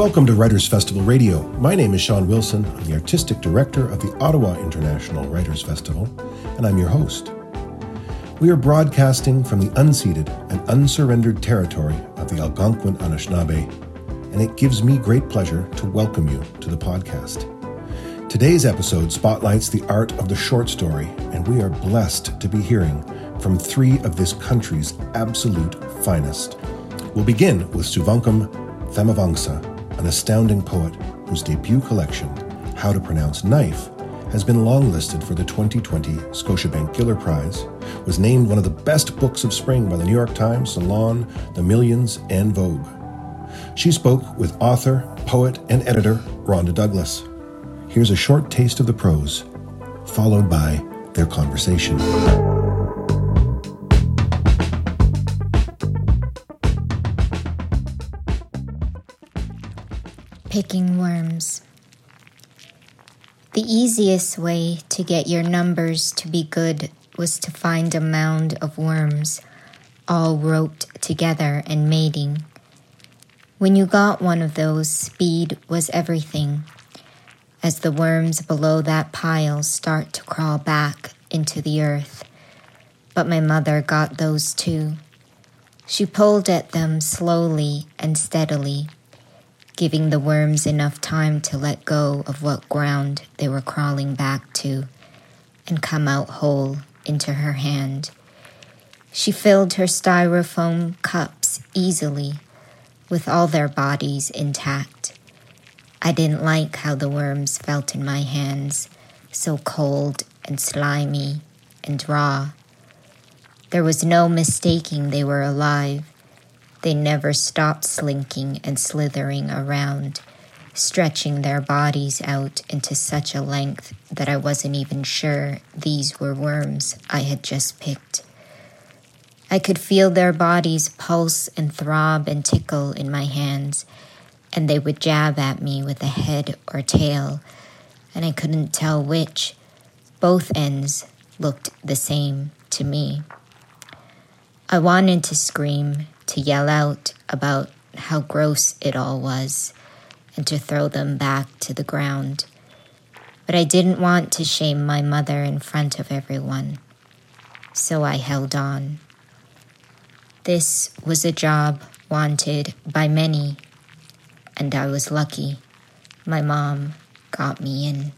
Welcome to Writers Festival Radio. My name is Sean Wilson. I'm the artistic director of the Ottawa International Writers Festival, and I'm your host. We are broadcasting from the unceded and unsurrendered territory of the Algonquin Anishinaabe, and it gives me great pleasure to welcome you to the podcast. Today's episode spotlights the art of the short story, and we are blessed to be hearing from three of this country's absolute finest. We'll begin with Souvankham Thammavongsa, an astounding poet whose debut collection, How to Pronounce Knife, has been longlisted for the 2020 Scotiabank Giller Prize, was named one of the best books of spring by the New York Times, Salon, The Millions, and Vogue. She spoke with author, poet, and editor Rhonda Douglas. Here's a short taste of the prose, followed by their conversation. Picking worms. The easiest way to get your numbers to be good was to find a mound of worms, all roped together and mating. When you got one of those, speed was everything, as the worms below that pile start to crawl back into the earth. But my mother got those too. She pulled at them slowly and steadily giving the worms enough time to let go of what ground they were crawling back to and come out whole into her hand. She filled her styrofoam cups easily, with all their bodies intact. I didn't like how the worms felt in my hands, so cold and slimy and raw. There was no mistaking they were alive. They never stopped slinking and slithering around, stretching their bodies out into such a length that I wasn't even sure these were worms I had just picked. I could feel their bodies pulse and throb and tickle in my hands, and they would jab at me with a head or tail, and I couldn't tell which. Both ends looked the same to me. I wanted to scream to yell out about how gross it all was and to throw them back to the ground. But I didn't want to shame my mother in front of everyone, so I held on. This was a job wanted by many, and I was lucky. My mom got me in.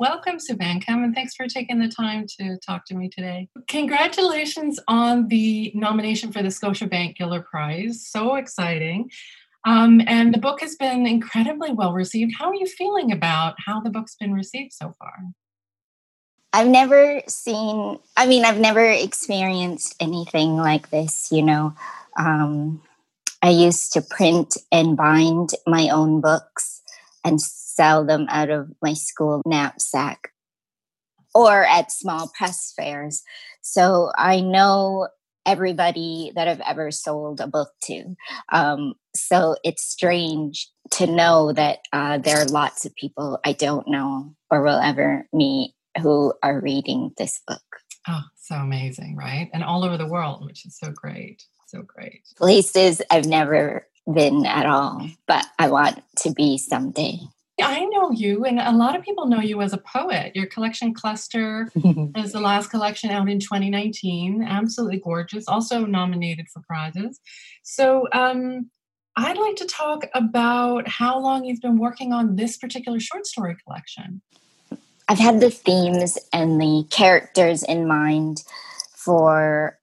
Welcome, Souvankham, and thanks for taking the time to talk to me today. Congratulations on the nomination for the Scotiabank Giller Prize. So exciting. Um, and the book has been incredibly well received. How are you feeling about how the book's been received so far? I've never seen, I mean, I've never experienced anything like this, you know. Um, I used to print and bind my own books and sell them out of my school knapsack or at small press fairs. So I know everybody that I've ever sold a book to. Um, so it's strange to know that uh, there are lots of people I don't know or will ever meet who are reading this book. Oh, so amazing, right? And all over the world, which is so great. So great. Places I've never been at all, but I want to be someday. I know you, and a lot of people know you as a poet. Your collection Cluster is the last collection out in 2019. Absolutely gorgeous. Also nominated for prizes. So, um, I'd like to talk about how long you've been working on this particular short story collection. I've had the themes and the characters in mind for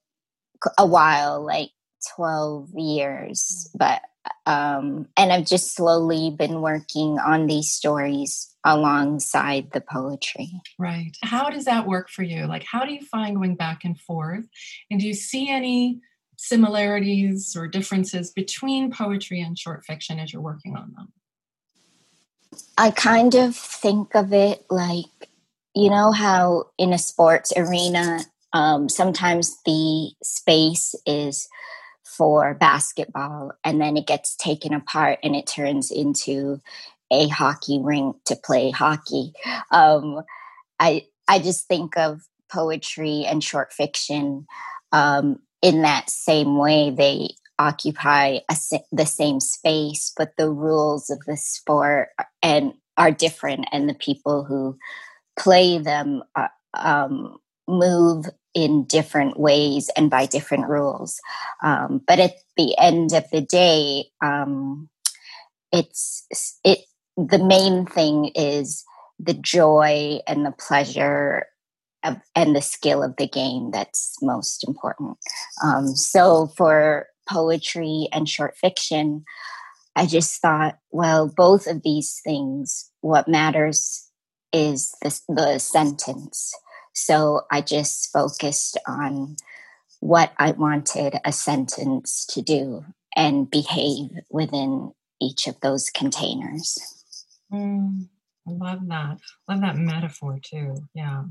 a while, like 12 years, but um, and I've just slowly been working on these stories alongside the poetry. Right. How does that work for you? Like, how do you find going back and forth? And do you see any similarities or differences between poetry and short fiction as you're working on them? I kind of think of it like, you know, how in a sports arena, um, sometimes the space is for basketball and then it gets taken apart and it turns into a hockey rink to play hockey. Um, I I just think of poetry and short fiction um, in that same way. They occupy a, the same space, but the rules of the sport and are different, and the people who play them uh, um, move in different ways and by different rules. Um, but at the end of the day, um, it's it. The main thing is the joy and the pleasure of, and the skill of the game that's most important. Um, so for poetry and short fiction, I just thought, well, both of these things, what matters is the, the sentence. So I just focused on what I wanted a sentence to do and behave within each of those containers. Mm, I love that. Love that metaphor too. Yeah.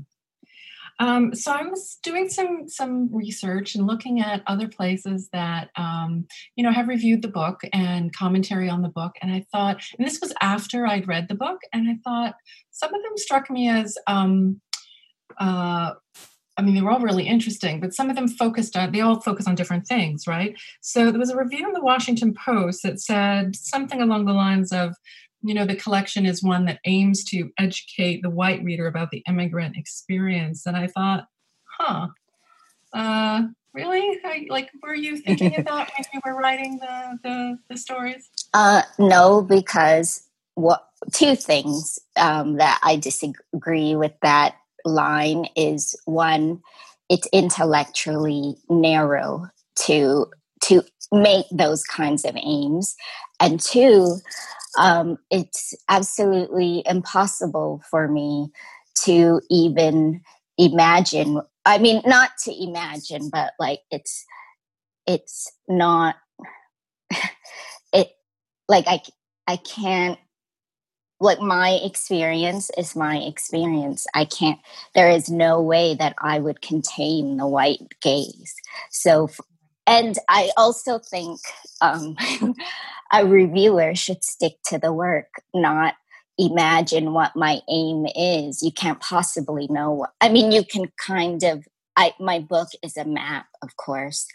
Um, so I was doing some some research and looking at other places that um, you know have reviewed the book and commentary on the book, and I thought, and this was after I'd read the book, and I thought some of them struck me as um, uh, I mean, they were all really interesting, but some of them focused on, they all focus on different things, right? So there was a review in the Washington Post that said something along the lines of, you know, the collection is one that aims to educate the white reader about the immigrant experience. And I thought, huh, uh, really? like, were you thinking that when you were writing the, the, the stories? Uh, no, because what two things um, that I disagree with that line is one, it's intellectually narrow to to make those kinds of aims, and two, um, it's absolutely impossible for me to even imagine. I mean, not to imagine, but like it's it's not it like I I can't like my experience is my experience. I can't, there is no way that I would contain the white gaze. So, and I also think um, a reviewer should stick to the work, not imagine what my aim is. You can't possibly know what, I mean, you can kind of, I, my book is a map, of course,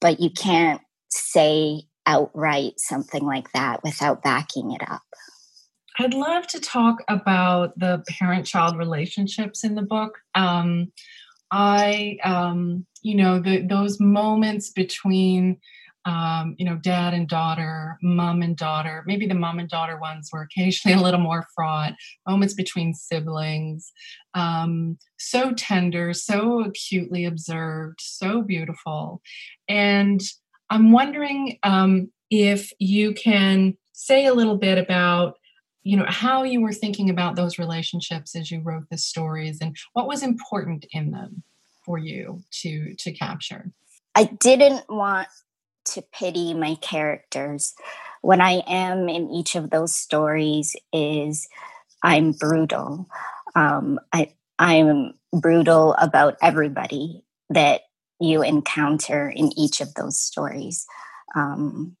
but you can't say outright something like that without backing it up. I'd love to talk about the parent child relationships in the book. Um, I, um, you know, the, those moments between, um, you know, dad and daughter, mom and daughter, maybe the mom and daughter ones were occasionally a little more fraught, moments between siblings, um, so tender, so acutely observed, so beautiful. And I'm wondering um, if you can say a little bit about you know how you were thinking about those relationships as you wrote the stories and what was important in them for you to to capture? I didn't want to pity my characters. What i am in each of those stories is i'm brutal. Um, I, i'm brutal about everybody that you encounter in each of those stories. Um,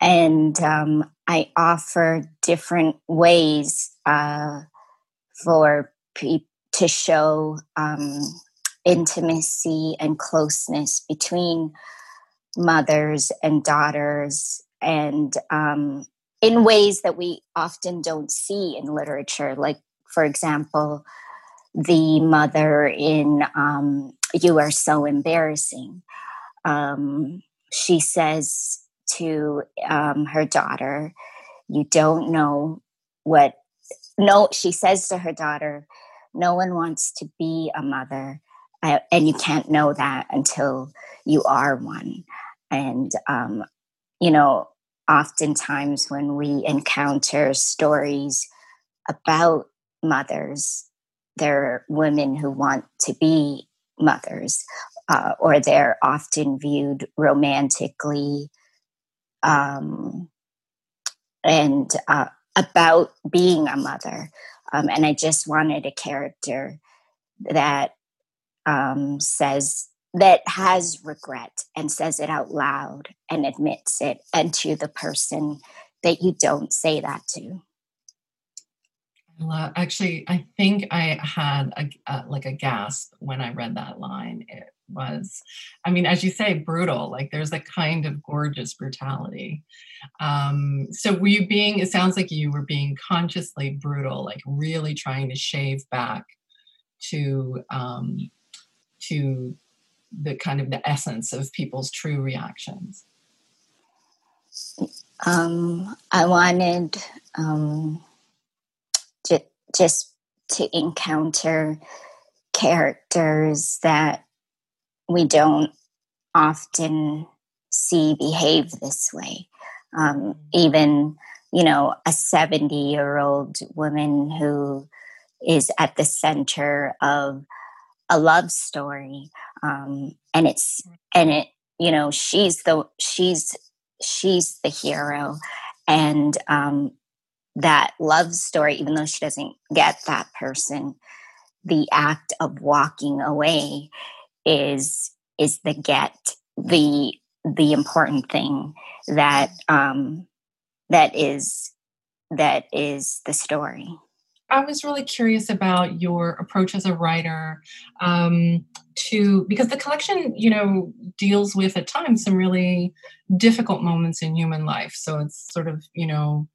and um, I offer different ways uh, for people to show um, intimacy and closeness between mothers and daughters, and um, in ways that we often don't see in literature. Like, for example, the mother in um, "You Are So Embarrassing." Um, she says to um, her daughter, You don't know what, no, she says to her daughter, No one wants to be a mother, uh, and you can't know that until you are one. And, um, you know, oftentimes when we encounter stories about mothers, there are women who want to be mothers, uh, or they're often viewed romantically um, and uh, about being a mother. Um, and I just wanted a character that um, says, that has regret and says it out loud and admits it, and to the person that you don't say that to. Actually, I think I had a, like a gasp when I read that line. It, was. I mean, as you say, brutal. Like there's a kind of gorgeous brutality. Um, so were you being? It sounds like you were being consciously brutal, like really trying to shave back to um, to the kind of the essence of people's true reactions. Um, I wanted um, just to encounter characters that we don't often see behave this way. Um, even, you know, a 70 year old woman who is at the center of a love story. Um, and it's, and it, you know, she's the, she's, she's the hero. And um, that love story, even though she doesn't get that person, the act of walking away is is the get the the important thing that um that is that is the story. I was really curious about your approach as a writer um to because the collection you know deals with at times some really difficult moments in human life. So it's sort of you know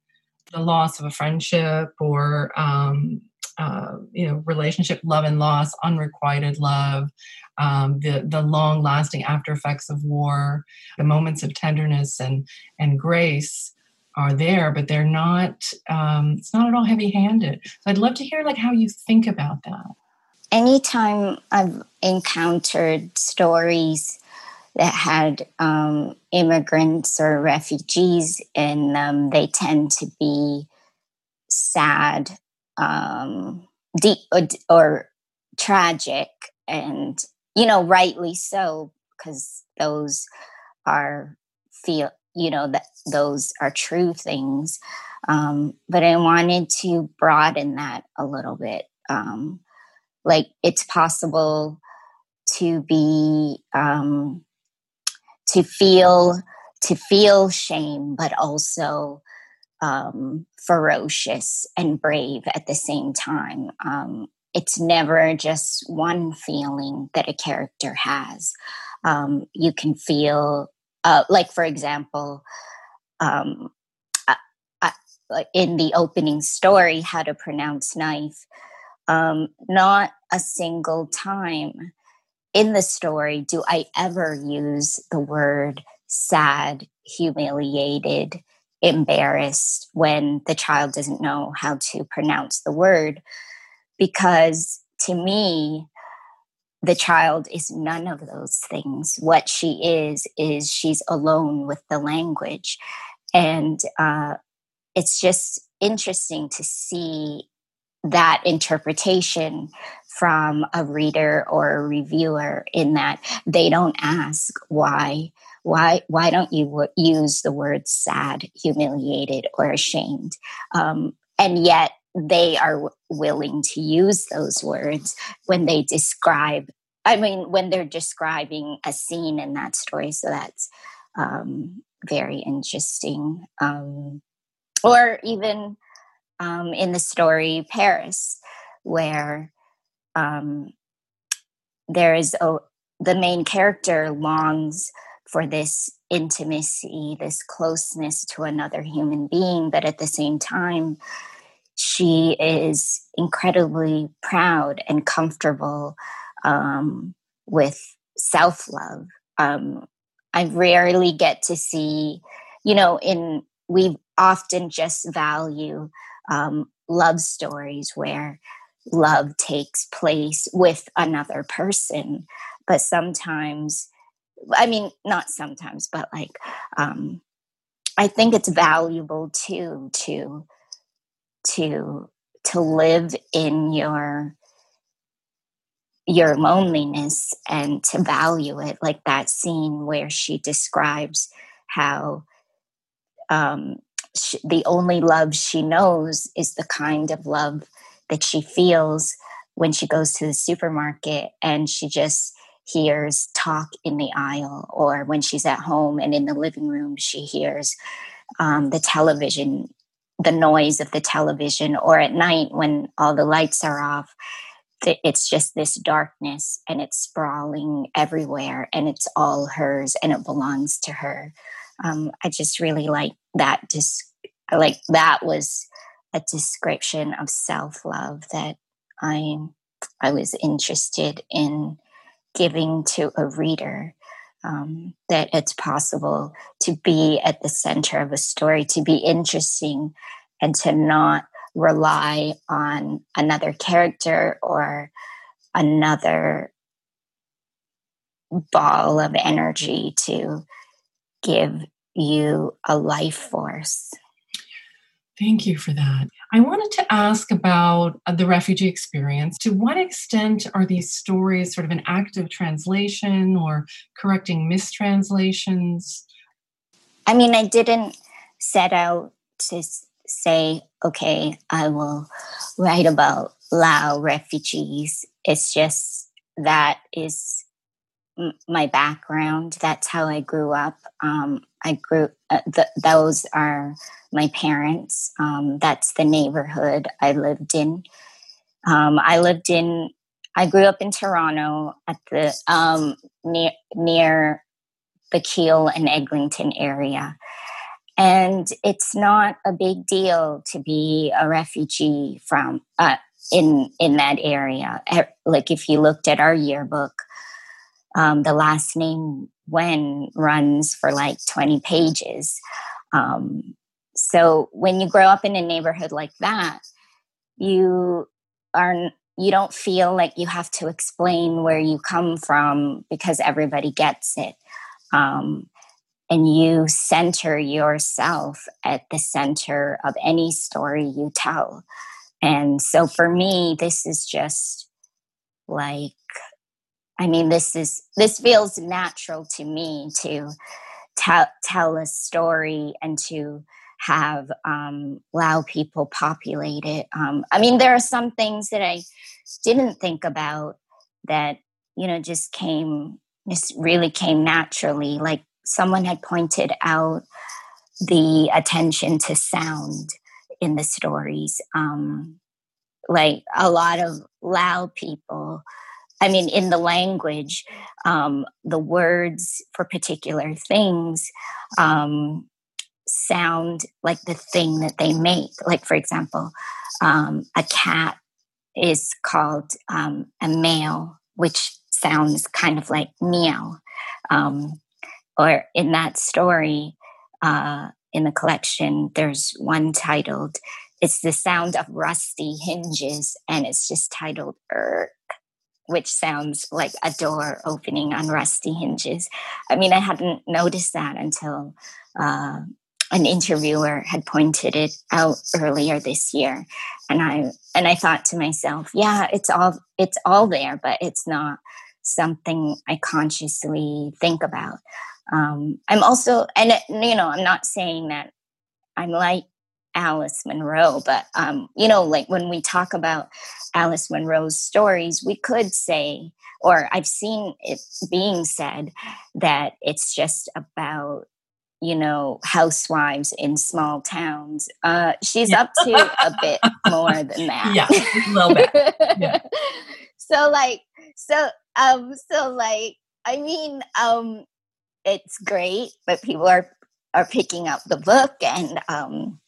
the loss of a friendship or um uh, you know relationship love and loss unrequited love um, the the long lasting after effects of war the moments of tenderness and and grace are there but they're not um, it's not at all heavy handed so i'd love to hear like how you think about that. Anytime i've encountered stories that had um, immigrants or refugees in them they tend to be sad um, deep or, or tragic, and you know, rightly so, because those are feel you know that those are true things. Um, but I wanted to broaden that a little bit. Um, like it's possible to be um, to feel to feel shame, but also um, ferocious and brave at the same time. Um, it's never just one feeling that a character has. Um, you can feel, uh, like, for example, um, I, I, in the opening story, How to Pronounce Knife, um, not a single time in the story do I ever use the word sad, humiliated, embarrassed when the child doesn't know how to pronounce the word because to me the child is none of those things. What she is is she's alone with the language. And uh, it's just interesting to see that interpretation from a reader or a reviewer in that they don't ask why why why don't you use the words sad humiliated or ashamed? Um, and yet they are w- willing to use those words when they describe i mean when they're describing a scene in that story. So that's um, very interesting. Um, or even um, in the story paris where um, there is a the main character longs for this intimacy, this closeness to another human being. But at the same time, she is incredibly proud and comfortable um, with self love. Um, I rarely get to see, you know, in we often just value um, love stories where love takes place with another person, but sometimes I mean, not sometimes, but like, um, I think it's valuable too to to to live in your your loneliness and to value it like that scene where she describes how um, she, the only love she knows is the kind of love that she feels when she goes to the supermarket and she just hears talk in the aisle, or when she's at home and in the living room, she hears um, the television, the noise of the television, or at night when all the lights are off, it's just this darkness and it's sprawling everywhere and it's all hers and it belongs to her. Um, i just really like that just like that was a description of self-love that i i was interested in giving to a reader um, that it's possible to be at the center of a story to be interesting and to not rely on another character or another ball of energy to give you a life force. Thank you for that. I wanted to ask about uh, the refugee experience. To what extent are these stories sort of an active translation or correcting mistranslations? I mean, I didn't set out to say, okay, I will write about Lao refugees. It's just that is my background. That's how I grew up. Um, I grew, uh, th- those are my parents. Um, that's the neighborhood I lived in. Um, I lived in, I grew up in Toronto at the, um, near, near the Keele and Eglinton area. And it's not a big deal to be a refugee from uh, in in that area. Like if you looked at our yearbook, um, the last name Nguyen runs for like twenty pages. Um, so when you grow up in a neighborhood like that, you are you don't feel like you have to explain where you come from because everybody gets it. Um, and you center yourself at the center of any story you tell. And so for me, this is just like, I mean, this is, this feels natural to me to tell, tell a story and to have um, Lao people populate it. Um, I mean, there are some things that I didn't think about that, you know, just came, just really came naturally, like someone had pointed out the attention to sound in the stories. Um, like a lot of Lao people, I mean, in the language, um, the words for particular things um, sound like the thing that they make. Like, for example, um, a cat is called um, a male, which sounds kind of like meow. Um, or in that story uh, in the collection, there's one titled, It's the Sound of Rusty Hinges, and it's just titled Ewk, which sounds like a door opening on rusty hinges. I mean, I hadn't noticed that until uh, an interviewer had pointed it out earlier this year. And I and I thought to myself, yeah, it's all it's all there, but it's not something I consciously think about. Um, I'm also, and you know, I'm not saying that I'm like Alice Munro, but um, you know, like when we talk about Alice Munro's stories, we could say, or I've seen it being said that it's just about you know housewives in small towns. Uh, she's yeah. up to a bit more than that. Yeah, a little bit. Yeah. so like, so um, so like, I mean, um, it's great, but people are are picking up the book and um,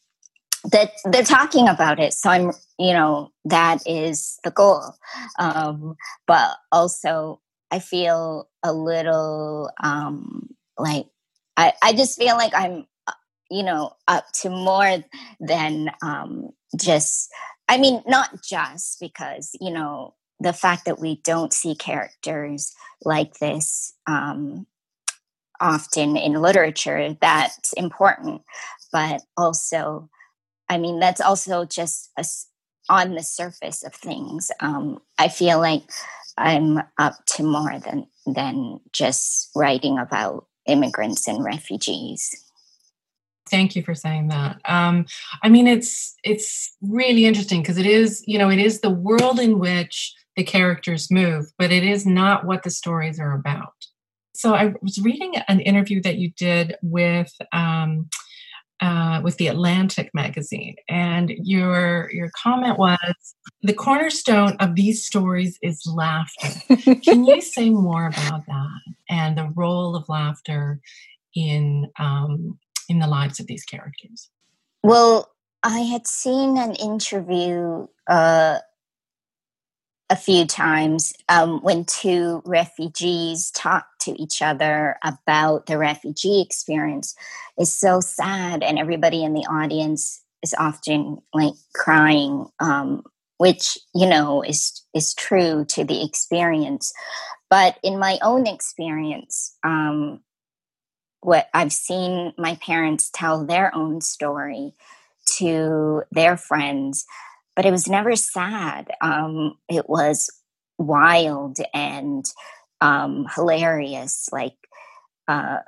that they're talking about it. So I'm, you know, that is the goal. Um, but also, I feel a little um, like I, I just feel like I'm, you know, up to more than um, just. I mean, not just because you know the fact that we don't see characters like this um, often in literature that's important but also i mean that's also just a, on the surface of things um, i feel like i'm up to more than than just writing about immigrants and refugees. Thank you for saying that. Um, i mean it's it's really interesting because it is you know it is the world in which the characters move but it is not what the stories are about. So I was reading an interview that you did with um, uh, with the Atlantic magazine, and your your comment was the cornerstone of these stories is laughter. Can you say more about that and the role of laughter in um, in the lives of these characters? Well, I had seen an interview uh, a few times um, when two refugees talk to each other about the refugee experience is so sad and everybody in the audience is often like crying um, which you know is is true to the experience but in my own experience um, what i've seen my parents tell their own story to their friends but it was never sad. Um, it was wild and um, hilarious. Like, uh,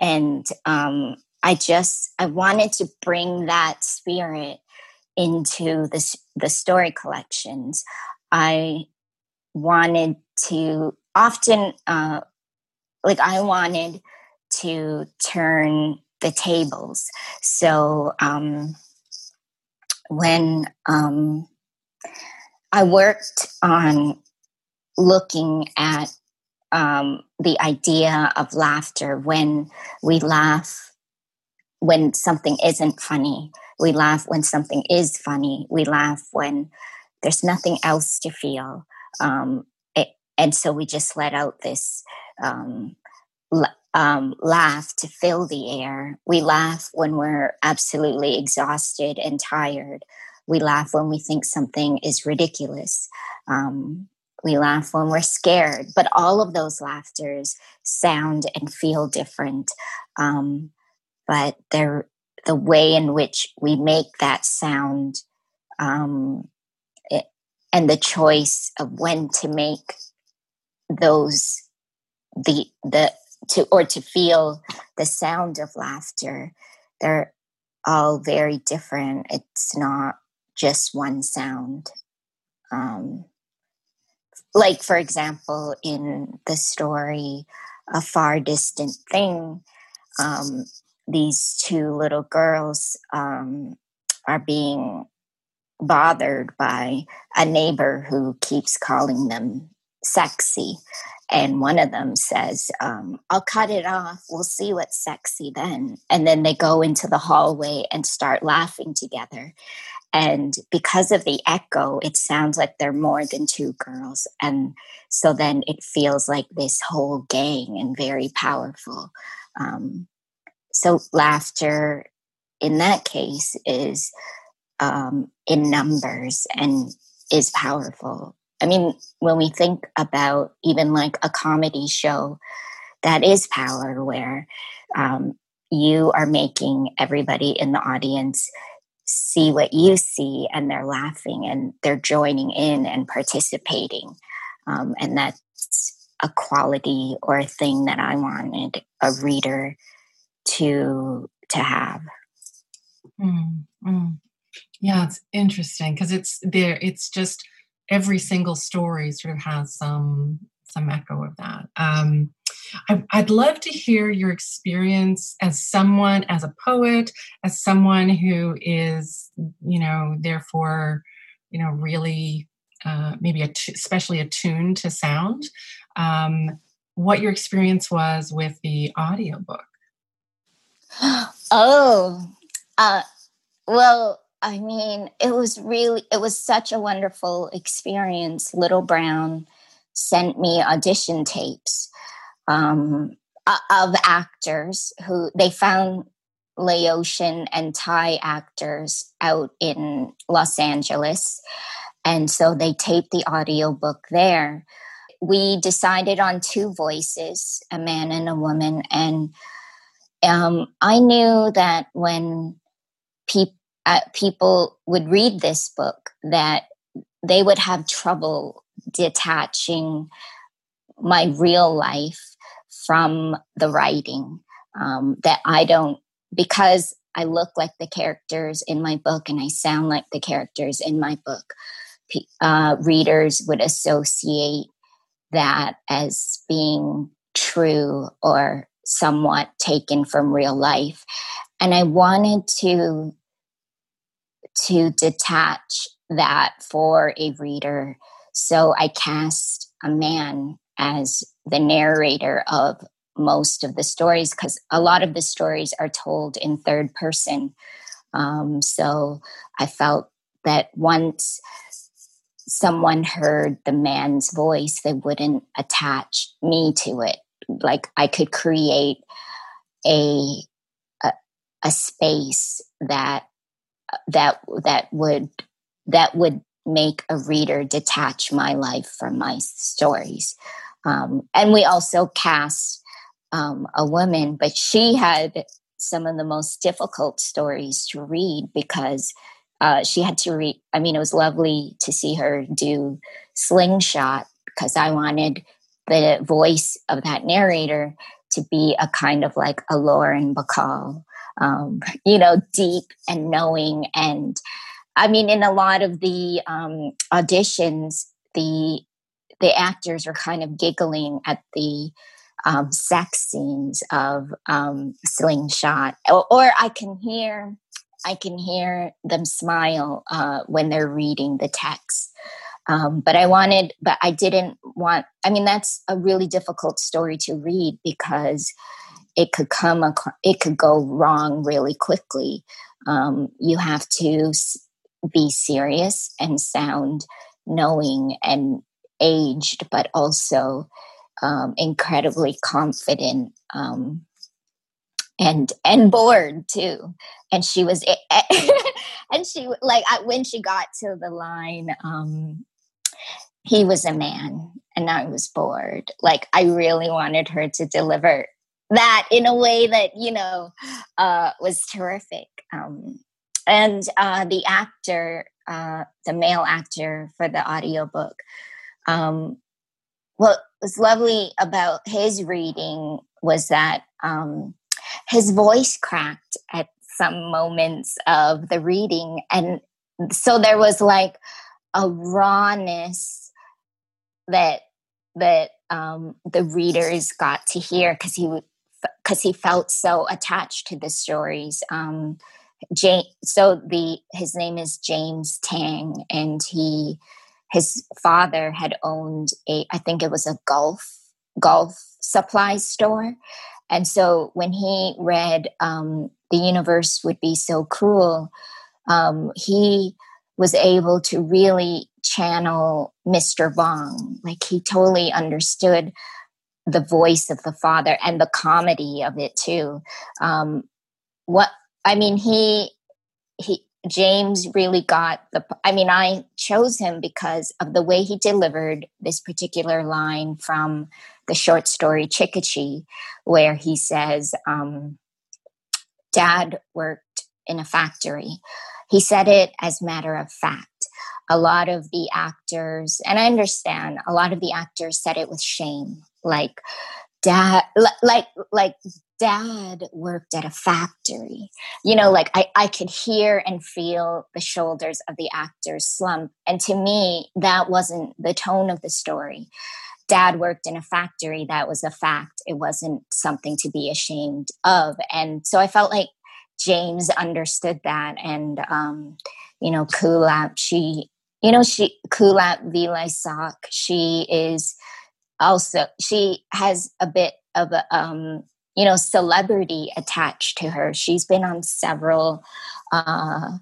and um, I just I wanted to bring that spirit into the the story collections. I wanted to often uh, like I wanted to turn the tables. So um, when um, I worked on looking at um, the idea of laughter when we laugh when something isn't funny. We laugh when something is funny. We laugh when there's nothing else to feel. Um, it, and so we just let out this um, um, laugh to fill the air. We laugh when we're absolutely exhausted and tired. We laugh when we think something is ridiculous. We laugh when we're scared. But all of those laughters sound and feel different. Um, but they're the way in which we make that sound um, it, and the choice of when to make those the the to or to feel the sound of laughter they're all very different it's not just one sound um, like for example in the story a far distant thing um, these two little girls um, are being bothered by a neighbor who keeps calling them sexy and one of them says, um, I'll cut it off. We'll see what's sexy then. And then they go into the hallway and start laughing together. And because of the echo, it sounds like they're more than two girls. And so then it feels like this whole gang and very powerful. Um, so laughter in that case is um, in numbers and is powerful I mean, when we think about even like a comedy show, that is power where um, you are making everybody in the audience see what you see and they're laughing and they're joining in and participating. Um, and that's a quality or a thing that I wanted a reader to to have. Mm. Yeah, it's interesting because it's there. It's just every single story sort of has some some echo of that. Um, I, I'd love to hear your experience as someone, as a poet, as someone who is, you know, therefore, you know, really uh, maybe especially attuned to sound. Um, what your experience was with the audiobook. Oh, uh, well, I mean, it was really, it was such a wonderful experience. Little Brown sent me audition tapes um, of actors who they found Laotian and Thai actors out in Los Angeles. And so they taped the audiobook there. We decided on two voices, a man and a woman. And um, I knew that when uh, people would read this book that they would have trouble detaching my real life from the writing um, that i don't because i look like the characters in my book and i sound like the characters in my book uh, readers would associate that as being true or somewhat taken from real life and I wanted to to detach that for a reader. So I cast a man as the narrator of most of the stories because a lot of the stories are told in third person. Um, so I felt that once someone heard the man's voice, they wouldn't attach me to it. Like I could create a a, a space that that that would that would make a reader detach my life from my stories. Um, and we also cast um, a woman, but she had some of the most difficult stories to read because uh, she had to read. I mean, it was lovely to see her do Slingshot because I wanted the voice of that narrator to be a kind of like a Lauren Bacall, um, you know, deep and knowing. And I mean, in a lot of the um, auditions, the the actors are kind of giggling at the um, sex scenes of um, Slingshot, or, or, I can hear I can hear them smile uh, when they're reading the text. Um, but I wanted, but I didn't want. I mean, that's a really difficult story to read because it could come, it could go wrong really quickly. Um, you have to be serious and sound knowing and aged, but also um, incredibly confident um, and and bored too. And she was, and she like when she got to the line, um, he was a man and I was bored. Like I really wanted her to deliver that in a way that you know uh, was terrific. Um, and uh, the actor, uh, the male actor for the audiobook, um, what was lovely about his reading was that um, his voice cracked at some moments of the reading. And so there was like a rawness that that um, the readers got to hear because he because he felt so attached to the stories. Um, James, so the his name is James Tang, and he his father had owned a I think it was a golf golf supply store, and so when he read um, "The Universe Would Be So Cruel," um, he was able to really channel Mr. Vong. Like he totally understood the voice of the father and the comedy of it too. Um, what I mean, he he James really got the. I mean, I chose him because of the way he delivered this particular line from the short story Chick-A-Chee, where he says, um, "Dad worked in a factory." He said it as matter of fact. A lot of the actors, and I understand, a lot of the actors said it with shame, like dad like like dad worked at a factory. You know like I, I could hear and feel the shoulders of the actors slump. And to me that wasn't the tone of the story. Dad worked in a factory. That was a fact. It wasn't something to be ashamed of. And so i felt like james understood that. And um you know kulap she you know she kulap Vilaysack she is also she has a bit of a um, you know celebrity attached to her. She's been on several uh,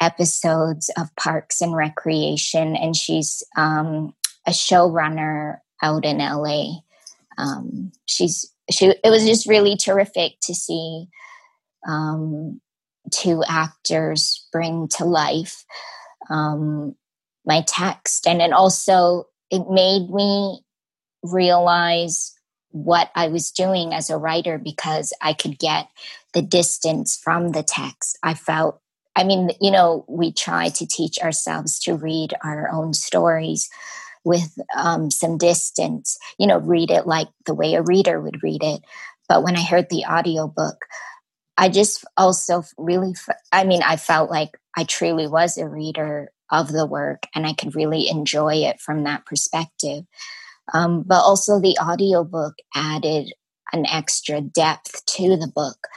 episodes of Parks and Recreation, and she's um, a showrunner out in LA. Um, she's she. It was just really terrific to see um, two actors bring to life um, my text, and then also it made me realize what I was doing as a writer because I could get the distance from the text. I felt, I mean, you know, we try to teach ourselves to read our own stories with um, some distance, you know, read it like the way a reader would read it. But when I heard the audiobook, I just also really, I mean, I felt like I truly was a reader of the work and I could really enjoy it from that perspective. Um, but also the audiobook added an extra depth to the book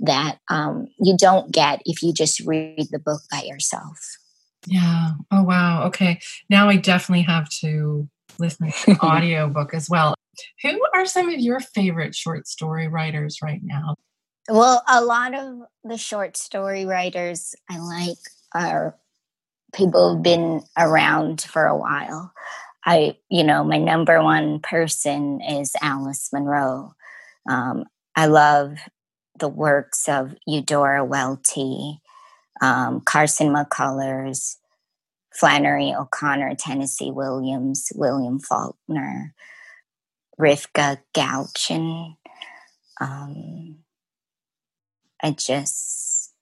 that um, you don't get if you just read the book by yourself. Yeah. Oh, wow. Okay. Now I definitely have to listen to the audio book as well. Who are some of your favorite short story writers right now? Well, a lot of the short story writers I like are people who've been around for a while. I, you know, my number one person is Alice Munro. Um, I love the works of Eudora Welty, um, Carson McCullers, Flannery O'Connor, Tennessee Williams, William Faulkner, Rivka Galchen. Um, I just,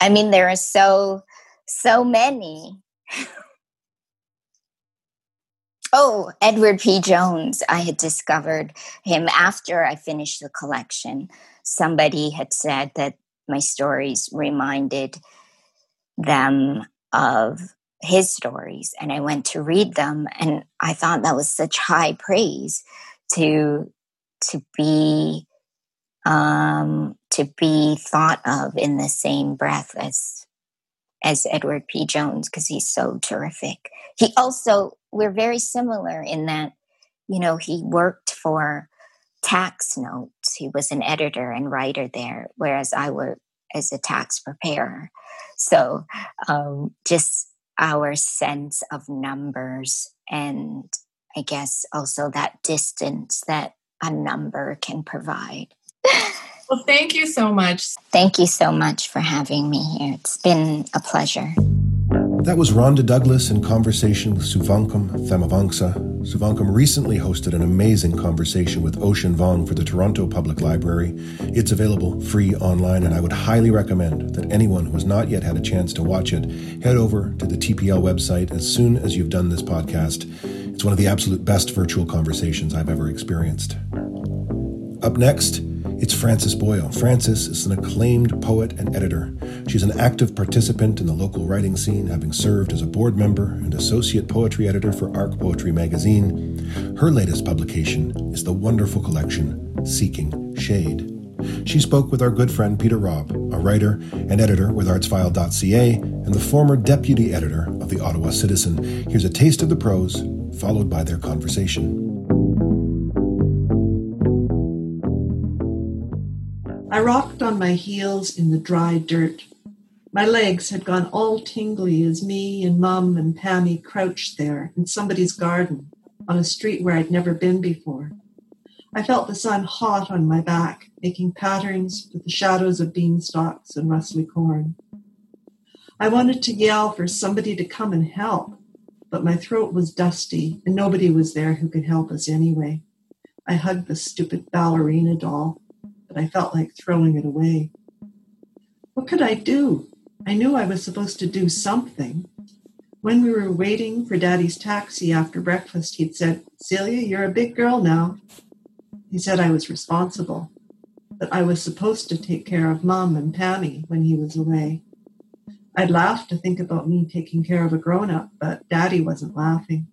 I mean, there are so, so many. oh, Edward P. Jones. I had discovered him after I finished the collection. Somebody had said that my stories reminded them of his stories and I went to read them and I thought that was such high praise to to be um, to be thought of in the same breath as as Edward P. Jones because he's so terrific. He also we're very similar in that you know he worked for tax notes. He was an editor and writer there, whereas I worked as a tax preparer. So um, just our sense of numbers and I guess also that distance that a number can provide. Well, thank you so much. Thank you so much for having me here. It's been a pleasure. That was Rhonda Douglas in conversation with Souvankham Thammavongsa. Souvankham recently hosted an amazing conversation with Ocean Vuong for the Toronto Public Library. It's available free online, and I would highly recommend that anyone who has not yet had a chance to watch it head over to the TPL website as soon as you've done this podcast. It's one of the absolute best virtual conversations I've ever experienced. Up next, it's Frances Boyle. Frances is an acclaimed poet and editor. She's an active participant in the local writing scene, having served as a board member and associate poetry editor for Arc Poetry magazine. Her latest publication is the wonderful collection Seeking Shade. She spoke with our good friend Peter Robb, a writer and editor with artsfile.ca and the former deputy editor of the Ottawa Citizen. Here's a taste of the prose, followed by their conversation. I rocked on my heels in the dry dirt. My legs had gone all tingly as me and Mum and Pammy crouched there in somebody's garden on a street where I'd never been before. I felt the sun hot on my back, making patterns with the shadows of beanstalks and rustly corn. I wanted to yell for somebody to come and help, but my throat was dusty and nobody was there who could help us anyway. I hugged the stupid ballerina doll but I felt like throwing it away. What could I do? I knew I was supposed to do something. When we were waiting for Daddy's taxi after breakfast, he'd said, Celia, you're a big girl now. He said I was responsible, that I was supposed to take care of Mom and Pammy when he was away. I'd laugh to think about me taking care of a grown up, but Daddy wasn't laughing.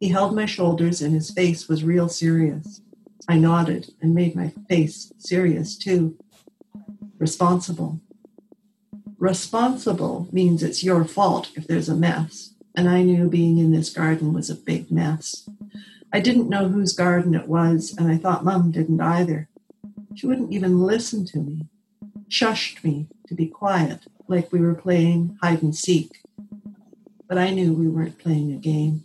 He held my shoulders and his face was real serious. I nodded and made my face serious too. Responsible. Responsible means it's your fault if there's a mess, and I knew being in this garden was a big mess. I didn't know whose garden it was, and I thought Mum didn't either. She wouldn't even listen to me, shushed me to be quiet, like we were playing hide and seek. But I knew we weren't playing a game.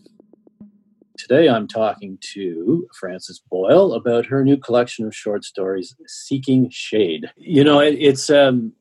Today I'm talking to Frances Boyle about her new collection of short stories, Seeking Shade. You know, it, it's um,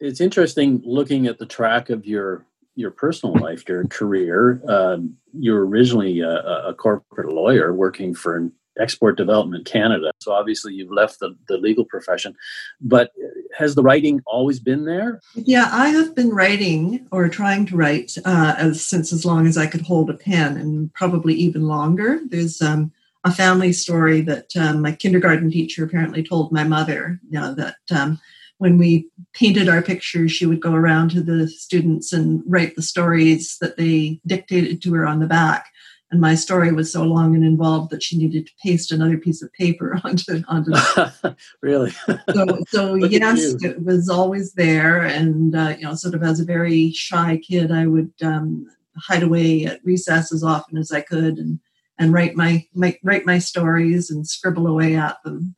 it's interesting looking at the track of your your personal life, your career. Um, you were originally a, a, corporate lawyer working for Export Development Canada. So obviously you've left the, the legal profession. But has the writing always been there? Yeah, I have been writing or trying to write uh, as, since as long as I could hold a pen, and probably even longer. There's um, a family story that um, my kindergarten teacher apparently told my mother you know, that um, when we painted our pictures, she would go around to the students and write the stories that they dictated to her on the back and my story was so long and involved that she needed to paste another piece of paper onto onto. really? so so yes, it was always there, and uh, you know, sort of as a very shy kid, I would um, hide away at recess as often as I could, and and write my, my write my stories and scribble away at them.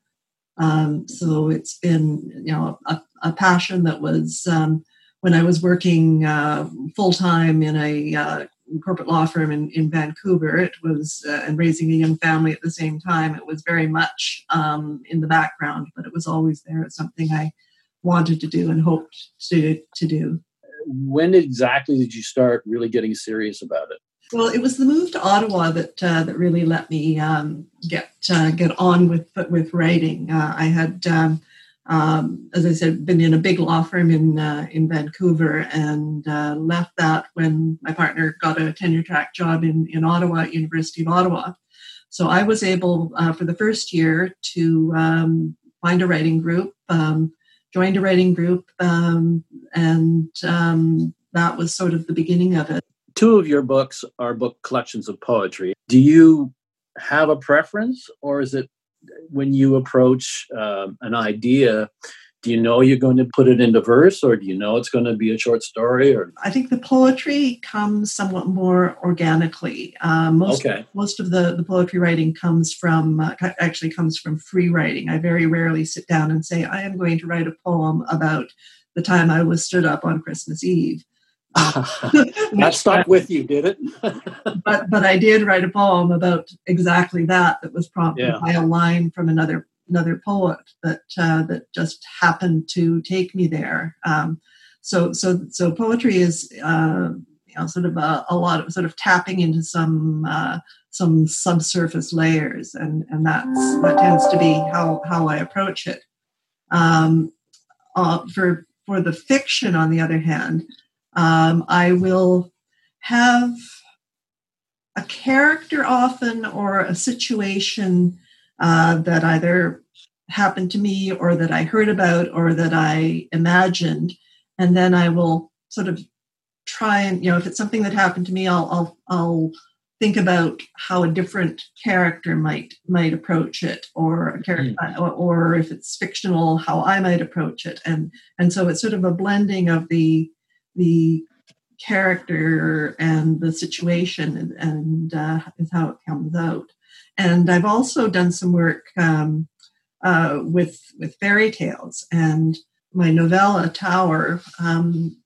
Um, so it's been you know a, a passion that was um, when I was working uh, full time in a uh, corporate law firm in, in Vancouver. It was, uh, and raising a young family at the same time, it was very much um, in the background, but it was always there. It's something I wanted to do and hoped to, to do. When exactly did you start really getting serious about it? Well, it was the move to Ottawa that uh, that really let me um, get uh, get on with with writing. Uh, I had um, um, as I said, been in a big law firm in uh, in Vancouver and uh, left that when my partner got a tenure track job in in Ottawa, University of Ottawa. So I was able uh, for the first year to um, find a writing group, um, joined a writing group, um, and um, that was sort of the beginning of it. Two of your books are book collections of poetry. Do you have a preference, or is it when you approach um, an idea do you know you're going to put it into verse or do you know it's going to be a short story or? I think the poetry comes somewhat more organically. Uh, most, okay. most of the, the poetry writing comes from uh, actually comes from free writing. I very rarely sit down and say i am going to write a poem about the time i was stood up on christmas eve that stuck with you, did it? but but I did write a poem about exactly that. That was prompted yeah. by a line from another another poet that uh, that just happened to take me there. Um, so so so poetry is uh, you know sort of a, a, lot of sort of tapping into some uh, some subsurface layers, and and that's that tends to be how how I approach it. Um, uh, for for the fiction, on the other hand, um, I will have a character often or a situation uh, that either happened to me or that I heard about or that I imagined, and then I will sort of try and you know if it's something that happened to me, I'll I'll, I'll think about how a different character might might approach it or a character mm. or, or if it's fictional how i might approach it and and so it's sort of a blending of the the character and the situation and, and uh, is how it comes out. And I've also done some work um, uh, with with fairy tales, and my novella Tower um,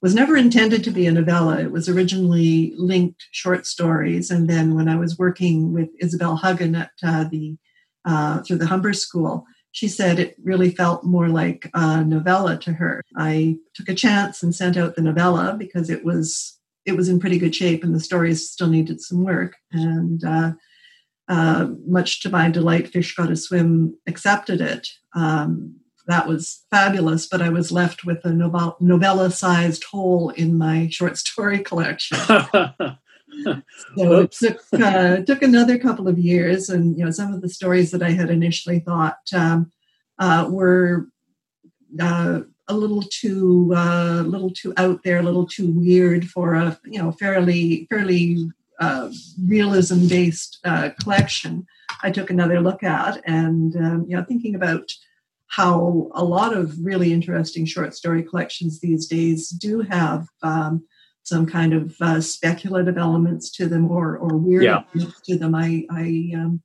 was never intended to be a novella. It was originally linked short stories, and then when I was working with Isabel Huggan at uh, the uh, through the Humber School, she said it really felt more like a novella to her. I took a chance and sent out the novella because it was it was in pretty good shape and the stories still needed some work. And uh, uh, much to my delight, Fish Gotta Swim accepted it. Um, that was fabulous, but I was left with a novella sized hole in my short story collection. so it took, uh, took another couple of years, and you know some of the stories that I had initially thought um, uh, were uh, a little too a uh, little too out there, a little too weird for a you know fairly fairly uh, realism based uh, collection. I took another look at, and um, you know thinking about how a lot of really interesting short story collections these days do have um, some kind of uh, speculative elements to them or or weird yeah. to them. I I um,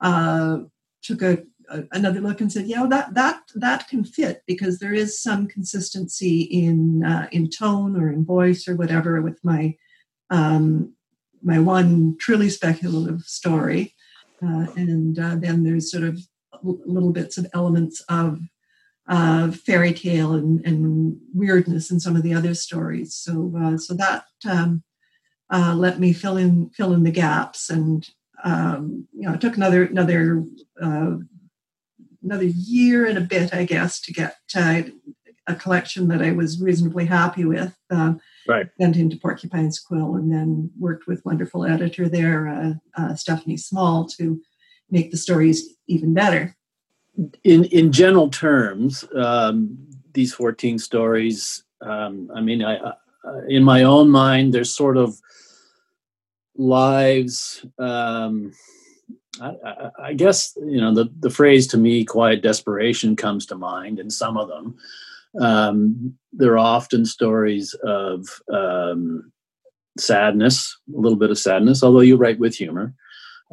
uh, took a, a, another look and said, yeah, that that that can fit because there is some consistency in uh, in tone or in voice or whatever with my um, my one truly speculative story, uh, and uh, then there's sort of little bits of elements of uh, fairy tale and, and, weirdness in some of the other stories. So uh, so that um, uh, let me fill in fill in the gaps, and um, you know it took another another uh, another year and a bit, I guess, to get a collection that I was reasonably happy with. Um, right. Sent into Porcupine's Quill, and then worked with wonderful editor there, uh, uh, Stephanie Small, to make the stories even better in in general terms, um, these fourteen stories. Um, I mean, I, uh, in my own mind, there's sort of lives. Um, I, I, I, guess you know the the phrase to me, "quiet desperation," comes to mind in some of them. Um, there are often stories of um, sadness, a little bit of sadness, although you write with humor.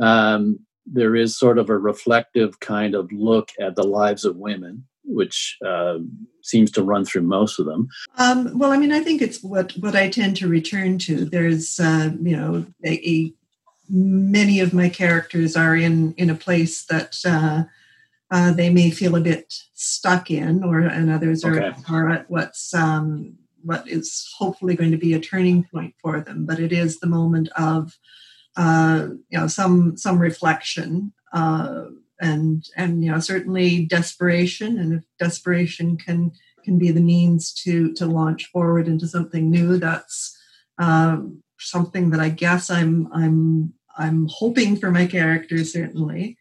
Um, there is sort of a reflective kind of look at the lives of women, which uh, seems to run through most of them. Um, well, I mean, I think it's what what I tend to return to. There's, uh, you know, a, a, many of my characters are in in a place that uh, uh they may feel a bit stuck in, or and others are okay. are at what's um, what is hopefully going to be a turning point for them. But it is the moment of uh, you know some some reflection uh, and and you know certainly desperation and if desperation can can be the means to to launch forward into something new that's um, something that I guess I'm I'm I'm hoping for my character certainly.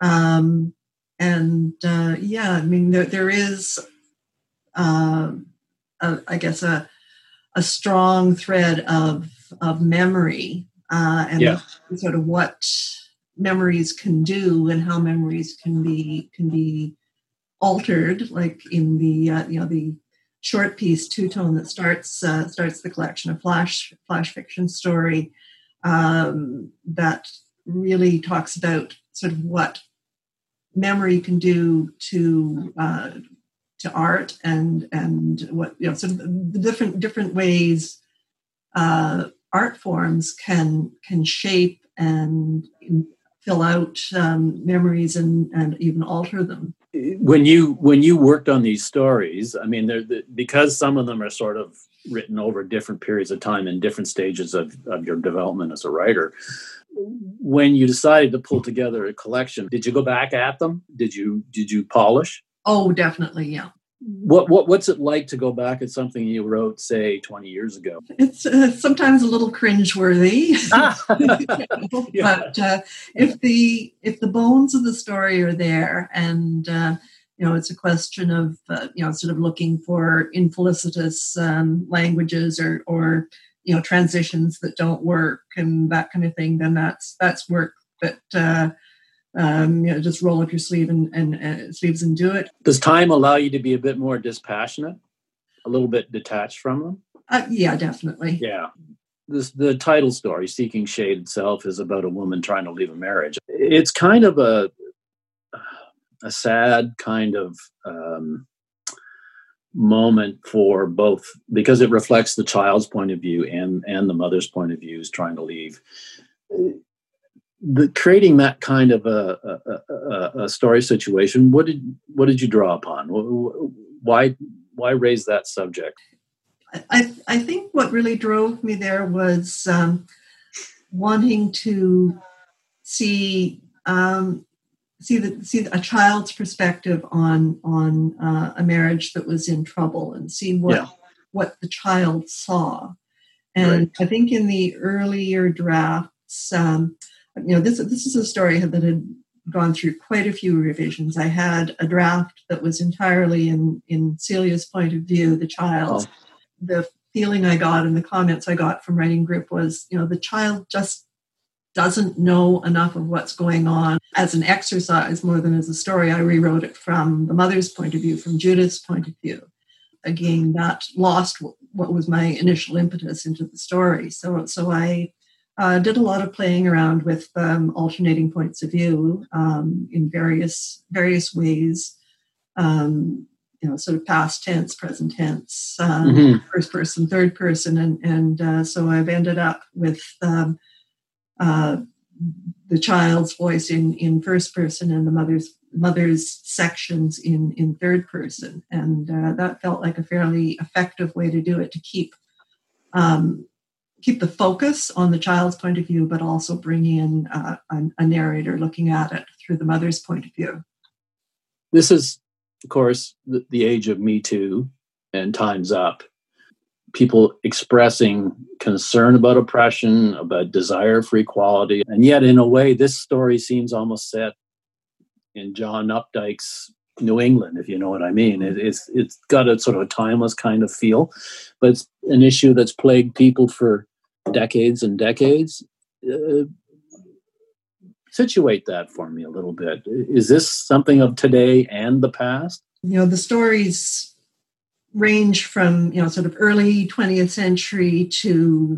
Um, and uh, yeah I mean there, there is uh, a, I guess a a strong thread of of memory uh, and yeah. sort of what memories can do and how memories can be can be altered like in the uh, you know the short piece two tone that starts uh, starts the collection of flash flash fiction story um, that really talks about sort of what memory can do to uh, to art and and what you know sort of the different different ways uh, art forms can can shape and fill out um, memories and and even alter them. When you when you worked on these stories i mean they're the, because some of them are sort of written over different periods of time in different stages of, of your development as a writer when you decided to pull together a collection did you go back at them? Did you did you polish? Oh definitely yeah what what what's it like to go back at something you wrote, say, twenty years ago? It's uh, sometimes a little cringeworthy, yeah. but uh, if the if the bones of the story are there, and uh, you know, it's a question of uh, you know, sort of looking for infelicitous um, languages or or you know, transitions that don't work and that kind of thing, then that's that's work that uh, um, you know, just roll up your sleeve and, and uh, sleeves and do it. Does time allow you to be a bit more dispassionate, a little bit detached from them? Uh, yeah, definitely. Yeah. This, the title story, Seeking Shade itself, is about a woman trying to leave a marriage. It's kind of a, a sad kind of um, moment for both because it reflects the child's point of view and, and the mother's point of view is trying to leave the creating that kind of a, a, a, a, story situation what did what did you draw upon why why raise that subject i i think what really drove me there was um, wanting to see um, see the see a child's perspective on on uh, a marriage that was in trouble and see what yeah. what the child saw and right. i think in the earlier drafts um, you know, this this is a story that had gone through quite a few revisions. I had a draft that was entirely in in Celia's point of view, the child. Oh. The feeling I got and the comments I got from writing group was, you know, the child just doesn't know enough of what's going on as an exercise more than as a story. I rewrote it from the mother's point of view, from Judith's point of view. Again, that lost what was my initial impetus into the story. So, so I uh, did a lot of playing around with um, alternating points of view um, in various various ways. Um, you know, sort of past tense, present tense, um, mm-hmm. first person, third person, and and uh, so I've ended up with um, uh, the child's voice in in first person and the mother's mother's sections in in third person, and uh, that felt like a fairly effective way to do it to keep um, keep the focus on the child's point of view, but also bring in uh, a, narrator looking at it through the mother's point of view. This is, of course, the, the age of Me Too and Time's Up. People expressing concern about oppression, about desire for equality. And yet, in a way, this story seems almost set in John Updike's New England, if you know what I mean. It, it's it's got a sort of a timeless kind of feel, but it's an issue that's plagued people for decades and decades. uh, situate that for me a little bit. Is this something of today and the past? You know, the stories range from you know sort of early 20th century to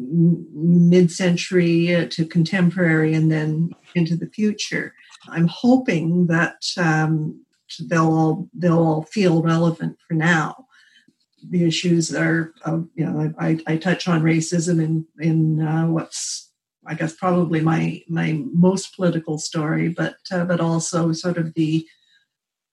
mid-century uh, to contemporary and then into the future i'm hoping that um, they'll all they'll all feel relevant for now the issues are uh, you know I, I, touch on racism in in uh, what's I guess probably my my most political story, but uh, but also sort of the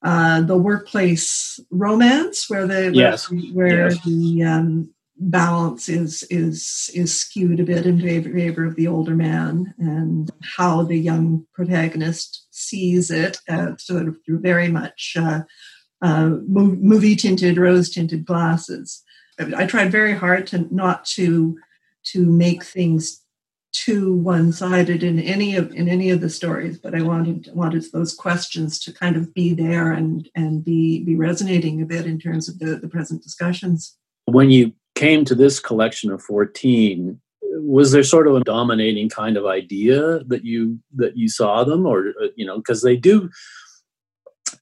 uh, the workplace romance where the yes. where, yes. the um, balance is is is skewed a bit in favor, of the older man and how the young protagonist sees it uh, sort of through very much uh, uh, movie tinted rose tinted glasses. I tried very hard to not to to make things too one-sided in any of in any of the stories but i wanted wanted those questions to kind of be there and and be be resonating a bit in terms of the the present discussions when you came to this collection of 14 was there sort of a dominating kind of idea that you that you saw them or uh, you know because they do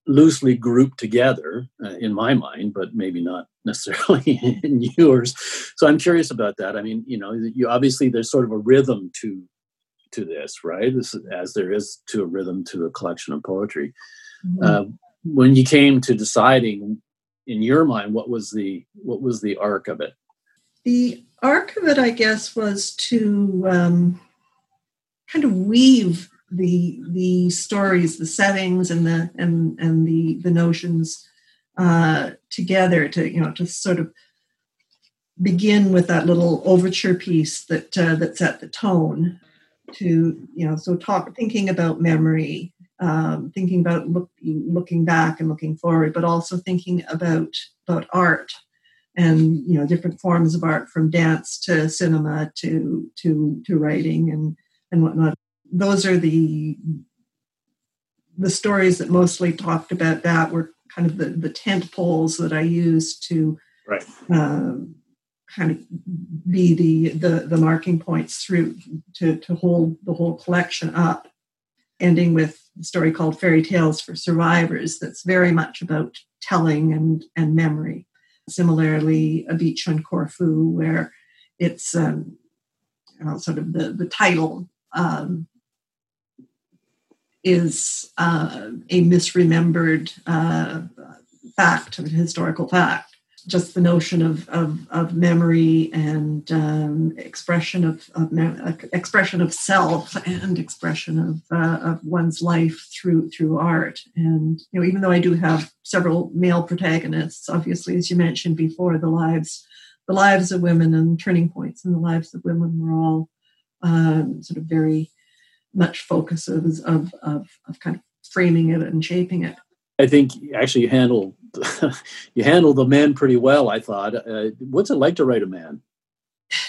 loosely grouped together uh, in my mind, but maybe not necessarily in yours. So I'm curious about that. I mean, you know, you obviously there's sort of a rhythm to to this, right? This is, as there is to a rhythm to a collection of poetry. Mm-hmm. Uh, when you came to deciding, in your mind, what was the what was the arc of it? The arc of it, I guess, was to um, kind of weave the the stories, the settings, and the and and the the notions uh, together to you know to sort of begin with that little overture piece that uh, that set the tone to you know so talk thinking about memory um, thinking about look, looking back and looking forward but also thinking about about art and you know different forms of art from dance to cinema to to to writing and and whatnot those are the the stories that mostly talked about that were kind of the, the tent poles that I used to right. um, kind of be the, the the marking points through to to hold the whole collection up, ending with a story called Fairy Tales for Survivors that's very much about telling and and memory. Similarly, a beach on Corfu where it's um, you know, sort of the the title um, is uh, a misremembered uh, fact, a historical fact. Just the notion of, of, of memory and um, expression of, of expression of self and expression of, uh, of one's life through through art. And you know, even though I do have several male protagonists, obviously, as you mentioned before, the lives the lives of women and turning points in the lives of women were all um, sort of very much focus of, of, of, of kind of framing it and shaping it. I think actually you handle you handle the man pretty well. I thought. Uh, what's it like to write a man?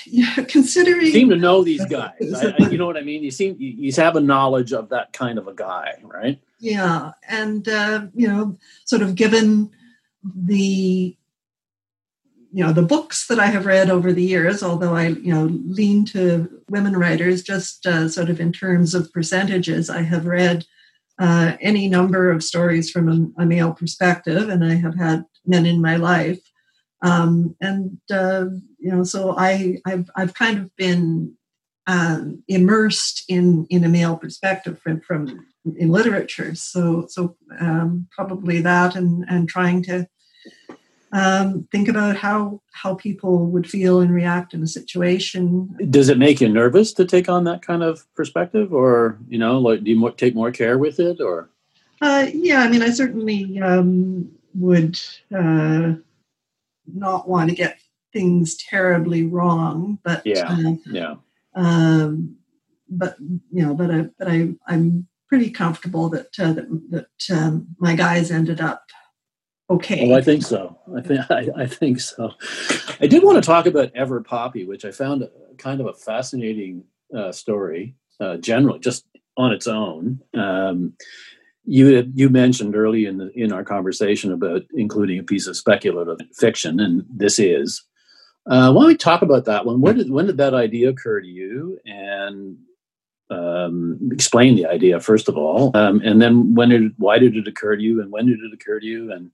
Yeah, considering you seem to know these guys. I, I, you know what I mean. You seem you, you, have a knowledge of that kind of a guy, right? Yeah, and uh, you know, sort of given the you know the books that I have read over the years, although I you know lean to women writers just uh, sort of in terms of percentages, I have read uh, any number of stories from a, a, male perspective, and I have had men in my life, um, and uh, you know so I I've, I've kind of been um, immersed in in a male perspective from, from in literature. So so um, probably that and and trying to um, think about how how people would feel and react in a situation. Does it make you nervous to take on that kind of perspective, or you know, like do you more, take more care with it, or? Uh, yeah, I mean, I certainly um, would uh, not want to get things terribly wrong, but yeah, uh, yeah. Um, but you know, but I, but I, I'm pretty comfortable that uh, that that um, my guys ended up okay. Oh, I think so. I think I, I, think so. I did want to talk about Ever Poppy, which I found kind of a fascinating uh, story. Uh, generally, just on its own. Um, you you mentioned early in the, in our conversation about including a piece of speculative fiction, and this is. Uh, why don't we talk about that one? When did when did that idea occur to you, and um, explain the idea first of all, um, and then when did why did it occur to you, and when did it occur to you, and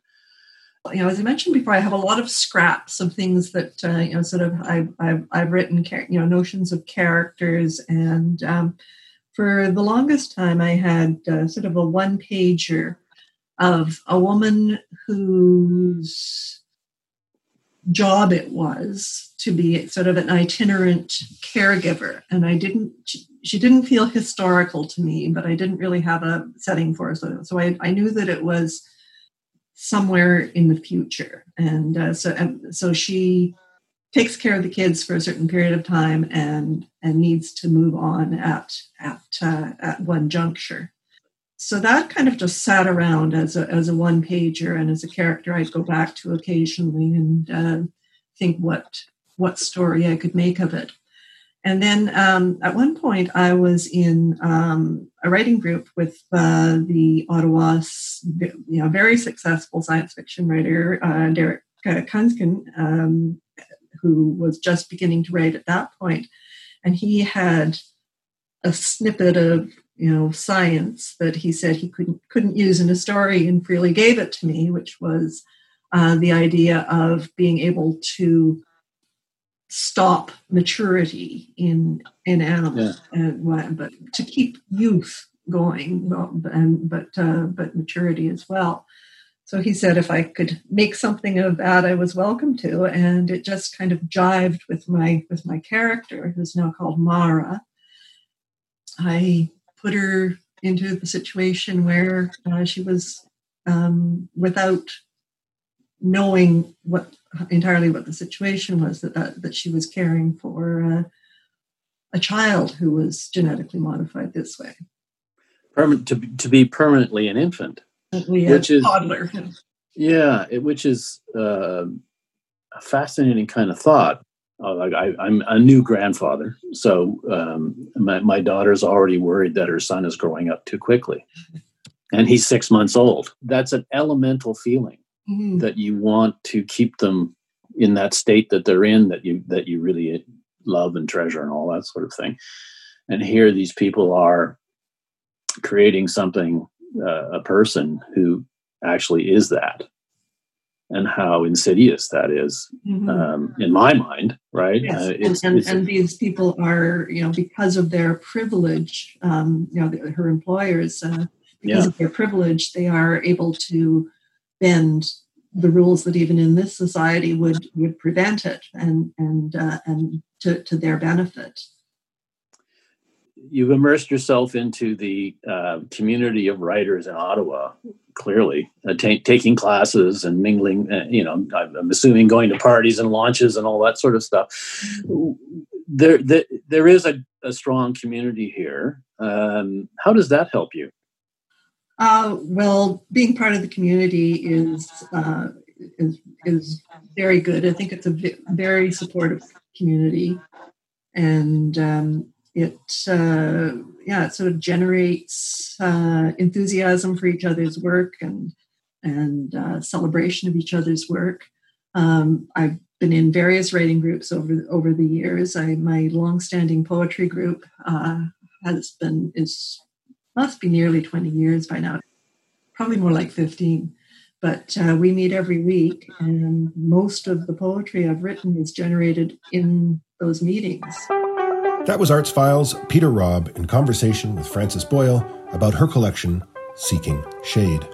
you know, as I mentioned before, I have a lot of scraps of things that uh, you know, sort of I've I've, I've written, you know, notions of characters, and um, for the longest time, I had uh, sort of a one pager of a woman whose job it was to be sort of an itinerant caregiver, and I didn't. She, she didn't feel historical to me, but I didn't really have a setting for her. So, so I, I knew that it was somewhere in the future. And uh, so, and so she takes care of the kids for a certain period of time and and needs to move on at at uh, at one juncture. So that kind of just sat around as a as a one pager and as a character I'd go back to occasionally and uh, think what what story I could make of it. And then um, at one point, I was in um, a writing group with uh, the Ottawa, you know, very successful science fiction writer uh, Derek uh, Künsken, um, who was just beginning to write at that point, and he had a snippet of you know science that he said he couldn't couldn't use in a story, and freely gave it to me, which was uh, the idea of being able to stop maturity in in animals, yeah. and, but to keep youth going, well, and but uh, but maturity as well. So he said if I could make something of that, I was welcome to, and it just kind of jived with my with my character, who's now called Mara. I put her into the situation where uh, she was um, without knowing what entirely what the situation was that that, that she was caring for uh, a child who was genetically modified this way. Permanent to to be permanently an infant, which is toddler. Yeah, it, which is uh, a fascinating kind of thought. Uh, like I, am a new grandfather, so um, my, my daughter's already worried that her son is growing up too quickly, and he's six months old. That's an elemental feeling mm-hmm. that you want to keep them in that state that they're in that you that you really love and treasure and all that sort of thing and here these people are creating something uh, a person who actually is that and how insidious that is mm-hmm. um, in my mind right yes. Uh, it's, and, and, it's, and, these people are you know because of their privilege um, you know the, her employers uh, because yeah. of their privilege they are able to bend the rules that even in this society would would prevent it and and uh, and to, to their benefit. You've immersed yourself into the uh, community of writers in ottawa clearly uh, t- taking classes and mingling uh, you know i'm assuming going to parties and launches and all that sort of stuff. There there, there is a, a strong community here. Um, how does that help you uh, well, being part of the community is uh, is is very good. I think it's a very supportive community, and um, it uh, yeah it sort of generates uh, enthusiasm for each other's work and and uh, celebration of each other's work. Um, I've been in various writing groups over over the years. I my longstanding poetry group uh, has been is must be nearly 20 years by now, probably more like 15. But uh, we meet every week, and most of the poetry I've written is generated in those meetings. That was ArtsFile's Peter Robb in conversation with Frances Boyle about her collection, Seeking Shade.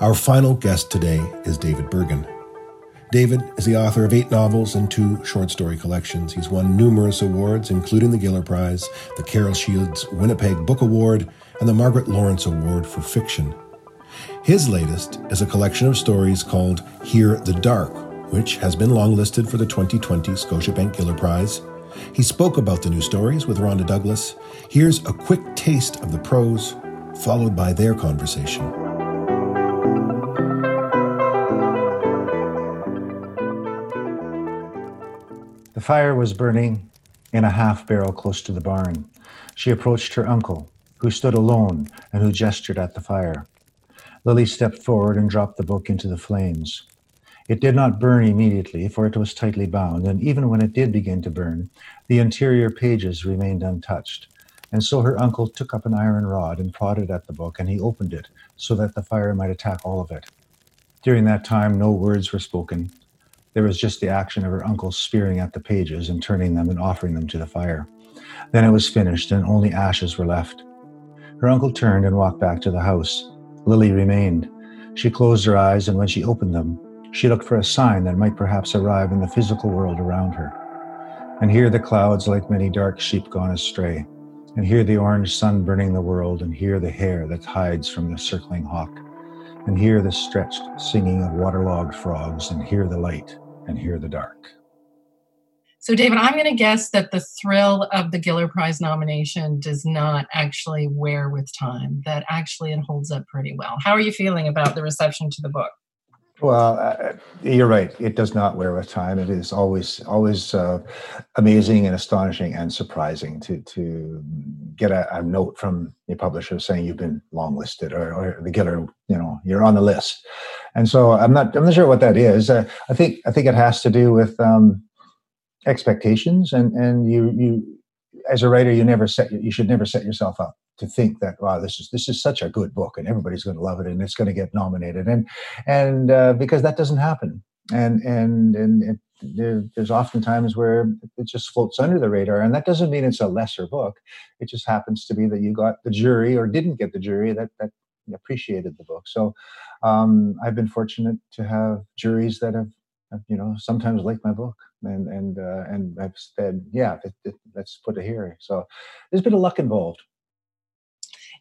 Our final guest today is David Bergen. David is the author of eight novels and two short story collections. He's won numerous awards, including the Giller Prize, the Carol Shields Winnipeg Book Award, and the Margaret Laurence Award for Fiction. His latest is a collection of stories called Here the Dark, which has been longlisted for the 2020 Scotiabank Giller Prize. He spoke about the new stories with Rhonda Douglas. Here's a quick taste of the prose, followed by their conversation. The fire was burning in a half barrel close to the barn. She approached her uncle, who stood alone and who gestured at the fire. Lily stepped forward and dropped the book into the flames. It did not burn immediately, for it was tightly bound, and even when it did begin to burn, the interior pages remained untouched. And so her uncle took up an iron rod and prodded at the book, and he opened it so that the fire might attack all of it. During that time, no words were spoken. There was just the action of her uncle spearing at the pages and turning them and offering them to the fire. Then it was finished, and only ashes were left. Her uncle turned and walked back to the house. Lily remained. She closed her eyes, and when she opened them, she looked for a sign that might perhaps arrive in the physical world around her. And here the clouds, like many dark sheep gone astray, and here the orange sun burning the world, and here the hair that hides from the circling hawk, and here the stretched singing of waterlogged frogs, and here the light, and here the dark. So, David, I'm going to guess that the thrill of the Giller Prize nomination does not actually wear with time, that actually it holds up pretty well. How are you feeling about the reception to the book? Well, uh, you're right. It does not wear with time. It is always always uh, amazing and astonishing and surprising to to get a, a, note from your publisher saying you've been longlisted or, or the Giller, you know, you're on the list. And so I'm not I'm not sure what that is. Uh, I think I think it has to do with um, expectations and and you you as a writer you never set you should never set yourself up to think that wow this is this is such a good book and everybody's going to love it and it's going to get nominated and and uh, because that doesn't happen. And and and it, there, there's often times where it just floats under the radar and that doesn't mean it's a lesser book. It just happens to be that you got the jury or didn't get the jury that that appreciated the book. So um, i've been fortunate to have juries that have, have you know sometimes like my book and and uh, and i've said yeah it, it, let's put it here. so there's a bit of luck involved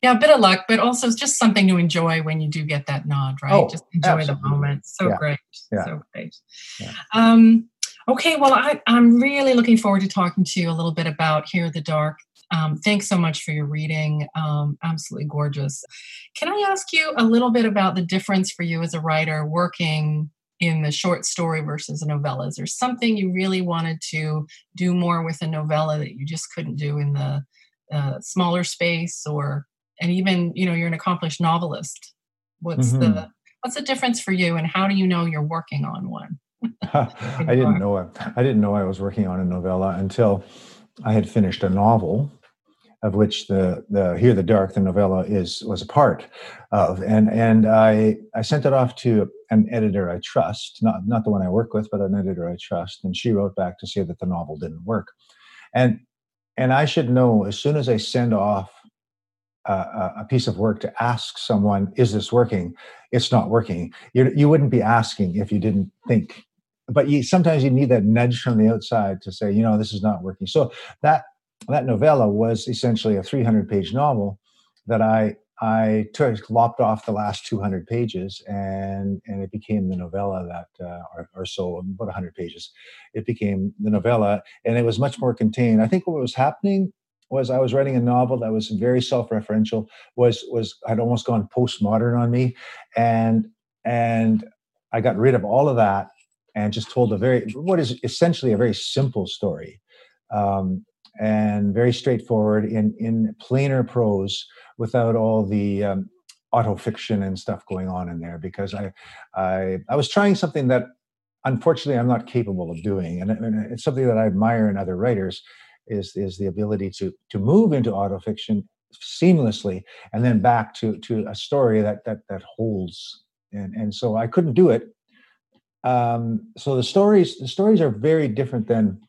yeah, a bit of luck, but also it's just something to enjoy when you do get that nod, right? Oh, just enjoy absolutely. the moment. So yeah. great. Yeah. So great. Yeah. Um, okay, well, I, I'm really looking forward to talking to you a little bit about Here the Dark. Um, thanks so much for your reading. Um, absolutely gorgeous. Can I ask you a little bit about the difference for you as a writer working in the short story versus a novella? Is there something you really wanted to do more with a novella that you just couldn't do in the uh, smaller space or and even you know you're an accomplished novelist what's mm-hmm. the what's the difference for you and how do you know you're working on one i didn't know it i didn't know i was working on a novella until i had finished a novel of which the the here the dark the novella is was a part of and and i i sent it off to an editor i trust not not the one i work with but an editor i trust and she wrote back to say that the novel didn't work and and i should know as soon as i send off a, a piece of work to ask someone, "Is this working?" It's not working. You you wouldn't be asking if you didn't think. But you, sometimes you need that nudge from the outside to say, you know, this is not working. So that that novella was essentially a 300 page novel that I I took lopped off the last 200 pages and and it became the novella that uh, or, or so about 100 pages. It became the novella and it was much more contained. I think what was happening was I was writing a novel that was very self-referential, was was had almost gone postmodern on me, and and I got rid of all of that and just told a very what is essentially a very simple story, um, and very straightforward in in plainer prose without all the um, autofiction and stuff going on in there because I I I was trying something that unfortunately I'm not capable of doing, and, and it's something that I admire in other writers is is the ability to to move into autofiction seamlessly and then back to to a story that that that holds. And and so i couldn't do it. Um, so the stories the stories are very different than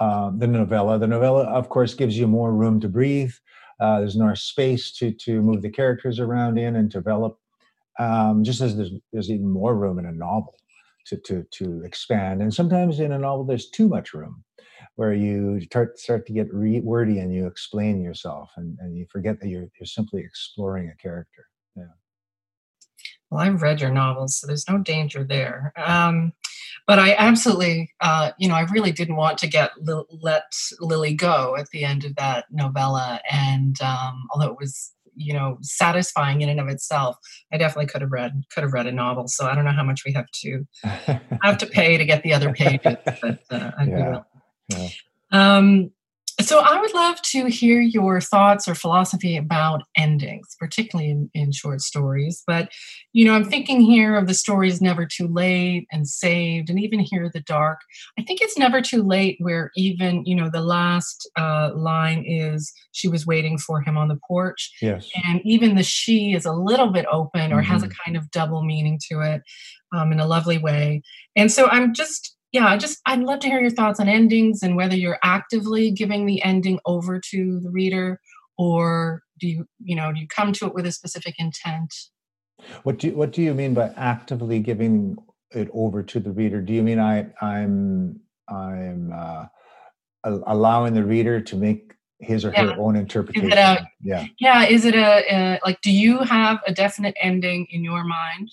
uh, the novella the novella of course gives you more room to breathe uh, there's more space to to move the characters around in and develop um, just as there's there's even more room in a novel to to to expand and sometimes in a novel there's too much room where you start start to get re- wordy and you explain yourself and, and you forget that you're you're simply exploring a character. Yeah. Well, I've read your novels, so there's no danger there. Um, but I absolutely, uh, you know, I really didn't want to get li- let Lily go at the end of that novella, and um, although it was you know satisfying in and of itself i definitely could have read could have read a novel so i don't know how much we have to have to pay to get the other pages but uh, I yeah. Yeah. Um, so I would love to hear your thoughts or philosophy about endings, particularly in, in, short stories. But you know, I'm thinking here of the stories "Never Too Late" and "Saved," and even here the Dark." I think it's never too late, where even you know the last uh, line is "She was waiting for him on the porch," yes, and even the "she" is a little bit open or mm-hmm. has a kind of double meaning to it um, in a lovely way. And so I'm just yeah, I just I'd love to hear your thoughts on endings and whether you're actively giving the ending over to the reader or do you you know do you come to it with a specific intent? What do you, what do you mean by actively giving it over to the reader? Do you mean I I'm I'm uh, allowing the reader to make his or yeah. her own interpretation? A, yeah, yeah. Is it a, a, like? Do you have a definite ending in your mind,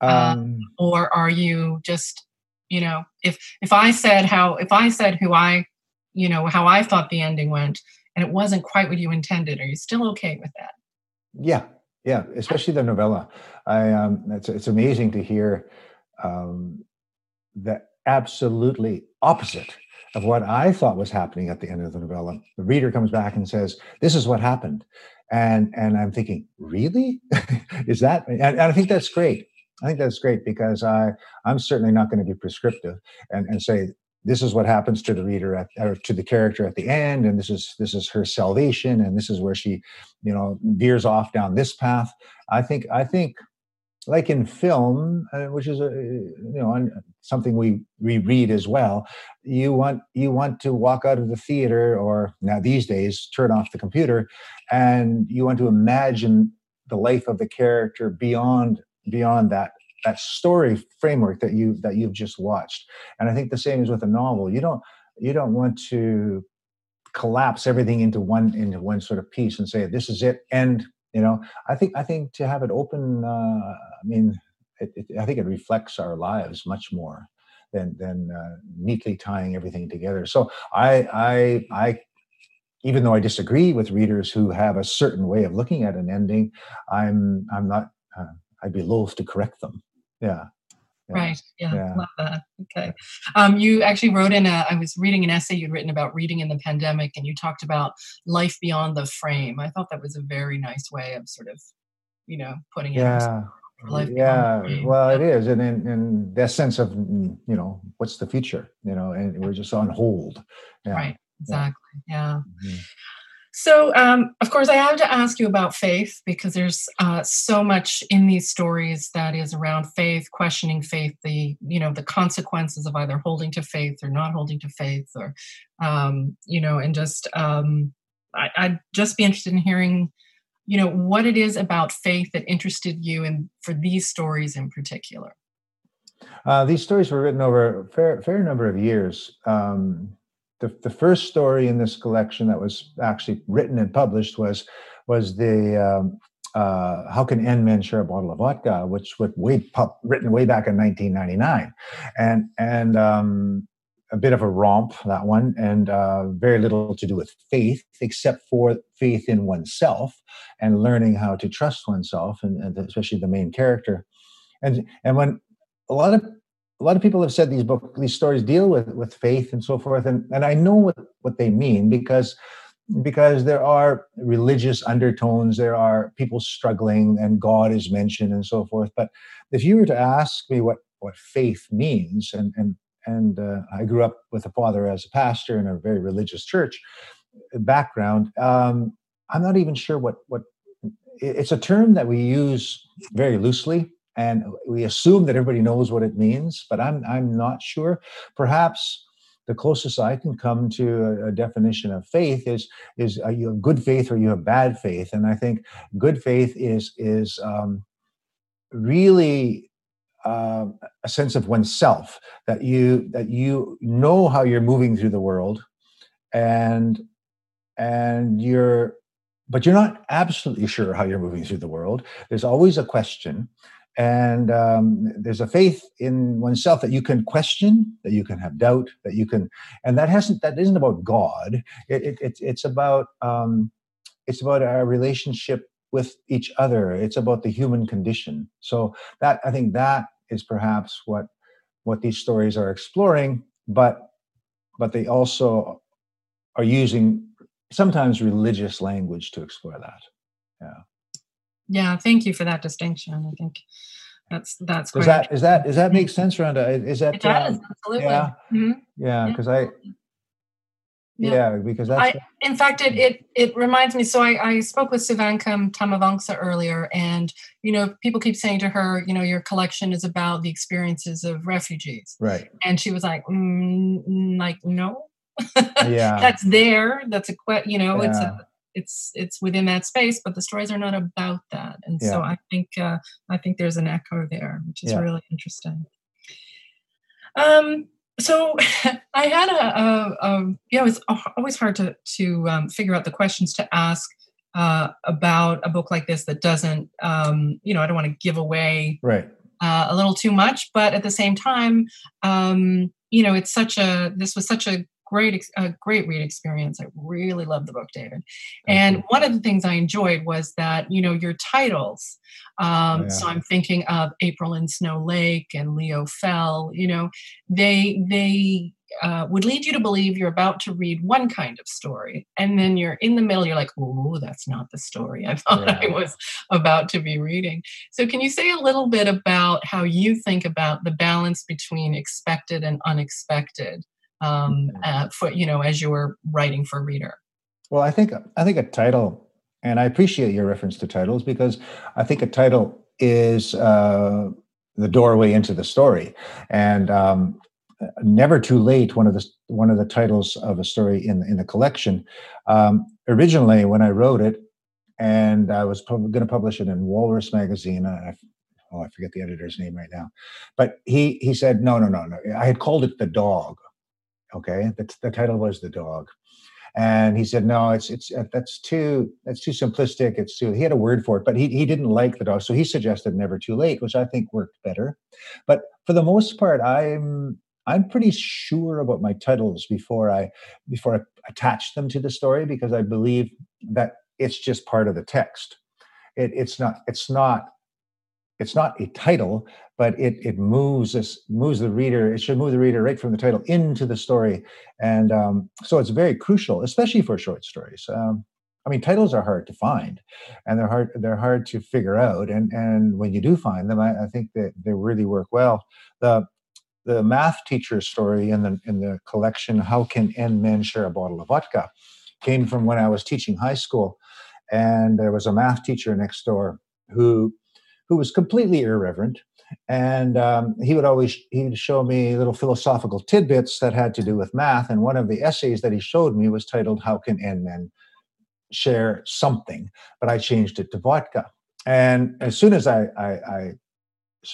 um, um, or are you just you know if if i said how if i said who i you know how i thought the ending went and it wasn't quite what you intended are you still okay with that? Yeah yeah especially the novella. I um it's, it's amazing to hear um the absolutely opposite of what i thought was happening at the end of the novella. The reader comes back and says this is what happened. And and i'm thinking really? Is that? And, and i think that's great I think that's great because I I'm certainly not going to be prescriptive and, and say this is what happens to the reader at, or to the character at the end and this is this is her salvation and this is where she you know veers off down this path. I think i think like in film uh, which is a you know something we we read as well you want you want to walk out of the theater or now these days turn off the computer and you want to imagine the life of the character beyond beyond that that story framework that you that you've just watched. And i think the same is with a novel. You don't you don't want to collapse everything into one into one sort of piece and say this is it and you know? I think i think to have it open uh, i mean it, it, i think it reflects our lives much more than than uh, neatly tying everything together. So i i i even though i disagree with readers who have a certain way of looking at an ending i'm i'm not uh, I'd be loath to correct them. Yeah. yeah. Right. Yeah. yeah. Love that. Okay. Um, you actually wrote in a, I was reading an essay you'd written about reading in the pandemic and you talked about life beyond the frame. I thought that was a very nice way of sort of, you know, putting it. Yeah. yeah. Well, it is. And in, in that sense of, you know, what's the future, you know, and we're just on hold. Yeah. Right. Exactly. Yeah. Mm-hmm. So, um, of course, I have to ask you about faith because there's uh, so much in these stories that is around faith, questioning faith, the you know the consequences of either holding to faith or not holding to faith, or um, you know, and just um, I, I'd just be interested in hearing, you know, what it is about faith that interested you, and for these stories in particular. Uh, these stories were written over a fair, fair number of years. Um, the, the first story in this collection that was actually written and published was was the um, uh, how can N men share a bottle of vodka, which was way written way back in 1999, and and um, a bit of a romp that one, and uh, very little to do with faith, except for faith in oneself and learning how to trust oneself, and, and especially the main character, and and when a lot of a lot of people have said these book these stories deal with with faith and so forth. And and i know what what they mean because because there are religious undertones there are people struggling and god is mentioned and so forth. But if you were to ask me what what faith means and and and uh, i grew up with a father as a pastor in a very religious church background um, i'm not even sure what what it's a term that we use very loosely and we assume that everybody knows what it means, but I'm I'm not sure. Perhaps the closest I can come to a, a definition of faith is is you have good faith or you have bad faith, and I think good faith is is um, really uh, a sense of oneself that you that you know how you're moving through the world, and and you're but you're not absolutely sure how you're moving through the world. There's always a question, and um, there's a faith in oneself that you can question that you can have doubt that you can and that hasn't that isn't about god it, it, it it's about um, it's about our relationship with each other it's about the human condition so that i think that is perhaps what what these stories are exploring but but they also are using sometimes religious language to explore that. Yeah. Yeah. Thank you for that distinction. I think that's that's does that is that does that make sense, Rhonda? Is that it does uh, absolutely? Yeah. Mm-hmm. Yeah. Because I yeah, yeah because that's I, in fact it, it it reminds me so I, I spoke with Souvankham Thammavongsa earlier and you know people keep saying to her you know your collection is about the experiences of refugees right and she was like mm, mm like no yeah that's there that's a you know yeah. it's a it's it's within that space but the stories are not about that and yeah. so i think uh, i think there's an echo there which is yeah. really interesting um so I had a, a, a, yeah, it was always hard to to um, figure out the questions to ask uh, about a book like this that doesn't, um, you know, I don't want to give away right uh, a little too much, but at the same time, um, you know, it's such a this was such a great a great read experience. I really loved the book, David. And one of the things I enjoyed was that you know your titles. Um, yeah. So I'm thinking of April in Snow Lake and Leo Fell. You know, they they uh, would lead you to believe you're about to read one kind of story, and then you're in the middle. You're like, "Oh, that's not the story I thought yeah. I was about to be reading." So, can you say a little bit about how you think about the balance between expected and unexpected um, mm-hmm. uh, for you know as you were writing for reader? Well, I think I think a title, and I appreciate your reference to titles because I think a title is uh, the doorway into the story, and um, never too late. One of the one of the titles of a story in in the collection. Um, originally, when I wrote it, and I was pub- going to publish it in Walrus magazine. I, oh, I forget the editor's name right now, but he he said no, no, no, no. I had called it the dog Okay, the, the title was the dog, and he said, "No, it's it's uh, that's too that's too simplistic. It's too." He had a word for it, but he he didn't like the dog, so he suggested "Never Too Late," which I think worked better. But for the most part, I'm I'm pretty sure about my titles before I before I attach them to the story because I believe that it's just part of the text. It, it's not it's not it's not a title, but it it moves us moves the reader. It should move the reader right from the title into the story, and um, so it's very crucial, especially for short stories. Um, I mean, titles are hard to find, and they're hard they're hard to figure out. And and when you do find them, I, I think that they really work well. The the math teacher story in the in the collection, "How Can N Men Share a Bottle of Vodka," came from when I was teaching high school, and there was a math teacher next door who who was completely irreverent. And um, he would always he would show me little philosophical tidbits that had to do with math. And one of the essays that he showed me was titled "How Can N Men Share Something?" But I changed it to vodka. And as soon as I, I, I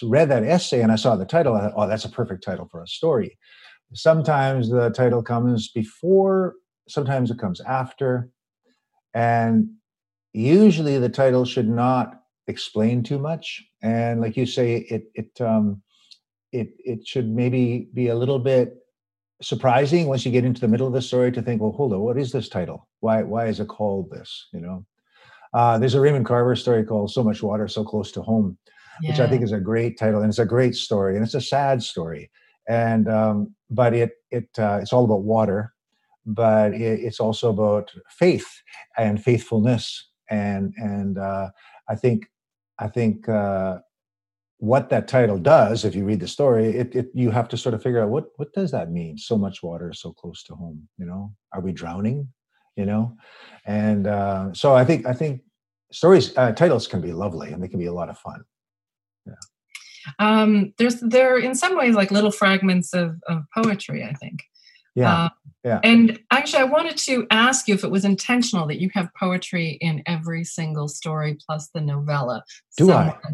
read that essay and I saw the title, I thought, "Oh, that's a perfect title for a story." Sometimes the title comes before, sometimes it comes after, and usually the title should not explain too much and like you say it it um it it should maybe be a little bit surprising once you get into the middle of the story to think well hold on what is this title? Why why is it called this? You know? Uh, there's a raymond carver story called so much water so close to home yeah. which i think is a great title and it's a great story and it's a sad story. And um, but it it uh, it's all about water but it, it's also about faith and faithfulness. And and uh, i think I think uh, what that title does, if you read the story, it, it you have to sort of figure out what what does that mean? So much water, so close to home. You know, are we drowning? You know, and uh, so I think I think stories uh, titles can be lovely and they can be a lot of fun. Yeah. Um, there's there are in some ways like little fragments of, of poetry. I think. Yeah. Uh, yeah. And actually, I wanted to ask you if it was intentional that you have poetry in every single story plus the novella. Do Someone, I?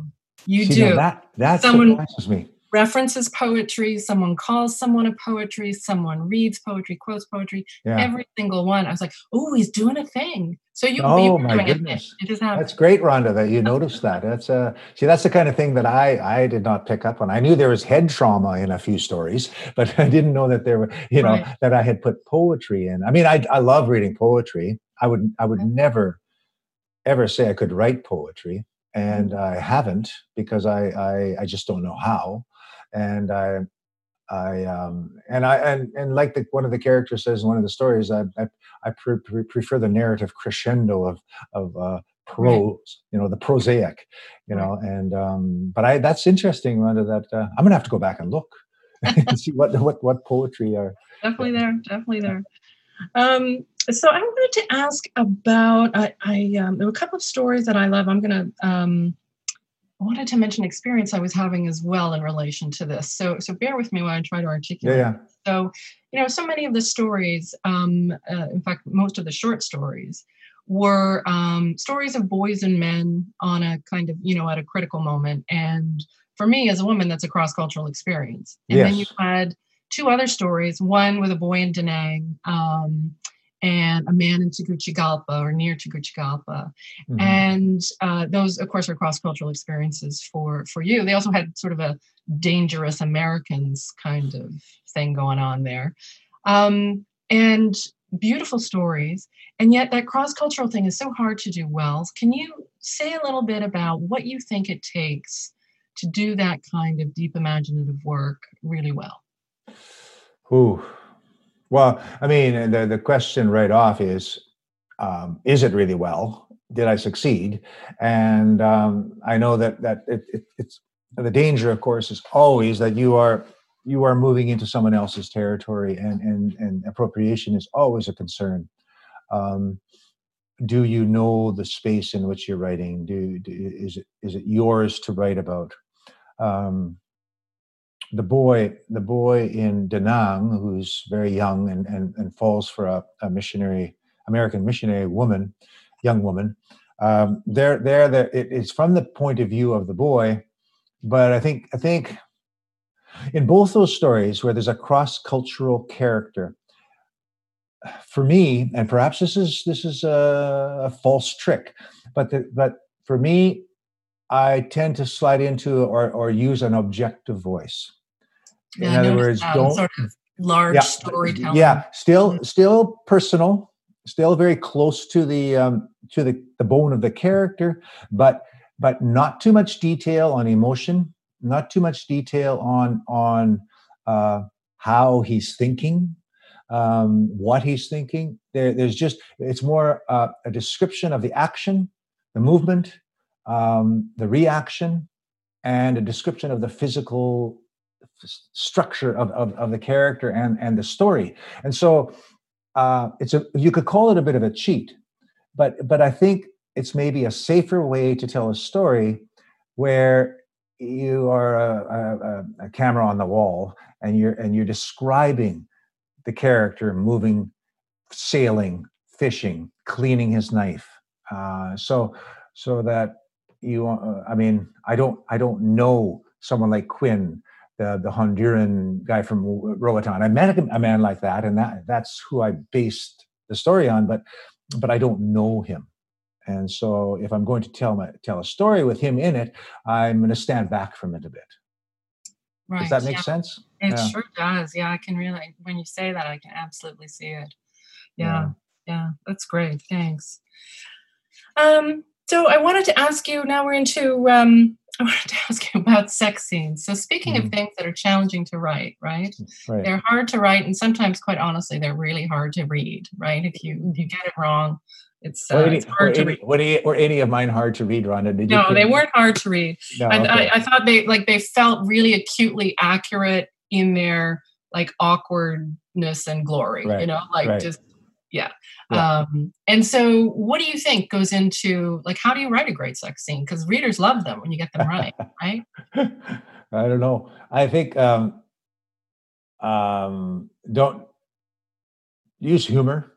You See, do. that that Someone, surprises me references poetry, someone calls someone a poetry, someone reads poetry, quotes poetry, yeah. every single one. I was like, oh, he's doing a thing. So you, oh my goodness, it. It that's great, Rhonda, that you noticed that. That's uh, see, that's the kind of thing that I I did not pick up on. I knew there was head trauma in a few stories, but I didn't know that there were, you know, right. that I had put poetry in. I mean, I I love reading poetry. I would I would never ever say I could write poetry, and mm-hmm. I haven't because I I, I just don't know how and I I um, and I and and like the, one of the characters says in one of the stories, I I, I pre- pre- prefer the narrative crescendo of of uh, prose, you know, the prosaic, you know, and um, but I that's interesting, Rhonda. That uh, I'm gonna have to go back and look and see what what what poetry are definitely there, definitely there. Um, so I wanted to ask about I, I um, there were a couple of stories that I love. I'm gonna um, wanted to mention experience I was having as well in relation to this. So so bear with me while I try to articulate. Yeah, yeah. So you know, so many of the stories, um, uh, in fact, most of the short stories were um, stories of boys and men on a kind of you know at a critical moment and for me as a woman that's a cross-cultural experience and yes. then you had two other stories one with a boy in da nang um, and a man in Tegucigalpa or near Tegucigalpa. Mm-hmm. And uh, those, of course, are cross-cultural experiences for for you. They also had sort of a dangerous Americans kind of thing going on there. Um, and beautiful stories. And yet, that cross cultural thing is so hard to do well. Can you say a little bit about what you think it takes to do that kind of deep imaginative work really well? Ooh. Well, I mean, the, the question right off is um, is it really well? Did I succeed? And um, I know that that it, it, it's the danger, of course, is always that you are you are moving into someone else's territory and and and appropriation is always a concern um, do you know the space in which you're writing do, do is it is it yours to write about um, the boy the boy in Da Nang who's very young and and, and falls for a, a missionary american missionary woman young woman um, they're they're it, it's from the point of view of the boy but i think i think in both those stories where there's a cross-cultural character for me and perhaps this is this is a, a false trick but the, but for me i tend to slide into or or use an objective voice in yeah, other words don't sort of large yeah, storytelling yeah still mm-hmm. still personal still very close to the um, to the, the bone of the character but but not too much detail on emotion not too much detail on on uh, how he's thinking, um, what he's thinking. There, there's just it's more uh, a description of the action, the movement, um, the reaction, and a description of the physical structure of, of, of the character and and the story. And so uh, it's a you could call it a bit of a cheat, but but I think it's maybe a safer way to tell a story where you are a, a, a, camera on the wall and you're and you're describing the character moving sailing fishing cleaning his knife uh, so so that you uh, i mean i don't i don't know someone like quinn the the honduran guy from roatan i met a, man like that and that that's who i based the story on but but i don't know him and so, if I'm going to tell my tell a story with him in it, I'm going to stand back from it a bit. Right. Does that make yeah. sense? It yeah. sure does. Yeah, I can really. When you say that, I can absolutely see it. Yeah, yeah, yeah that's great. Thanks. Um, so I wanted to ask you. Now we're into. Um, I wanted to ask you about sex scenes. So speaking mm-hmm. of things that are challenging to write, right? right? They're hard to write, and sometimes, quite honestly, they're really hard to read. Right? If you if you get it wrong, it's, uh, any, it's hard to read. Any, were any of mine hard to read, Rhonda? Did no, they weren't hard to read. No, I, okay. I, I, thought they like they felt really acutely accurate in their like awkwardness and glory. Right. You know, like right. just yeah. yeah. Um, and so, what do you think goes into like how do you write a great sex scene? Because readers love them when you get them right, right? I don't know. I think um, um, don't use humor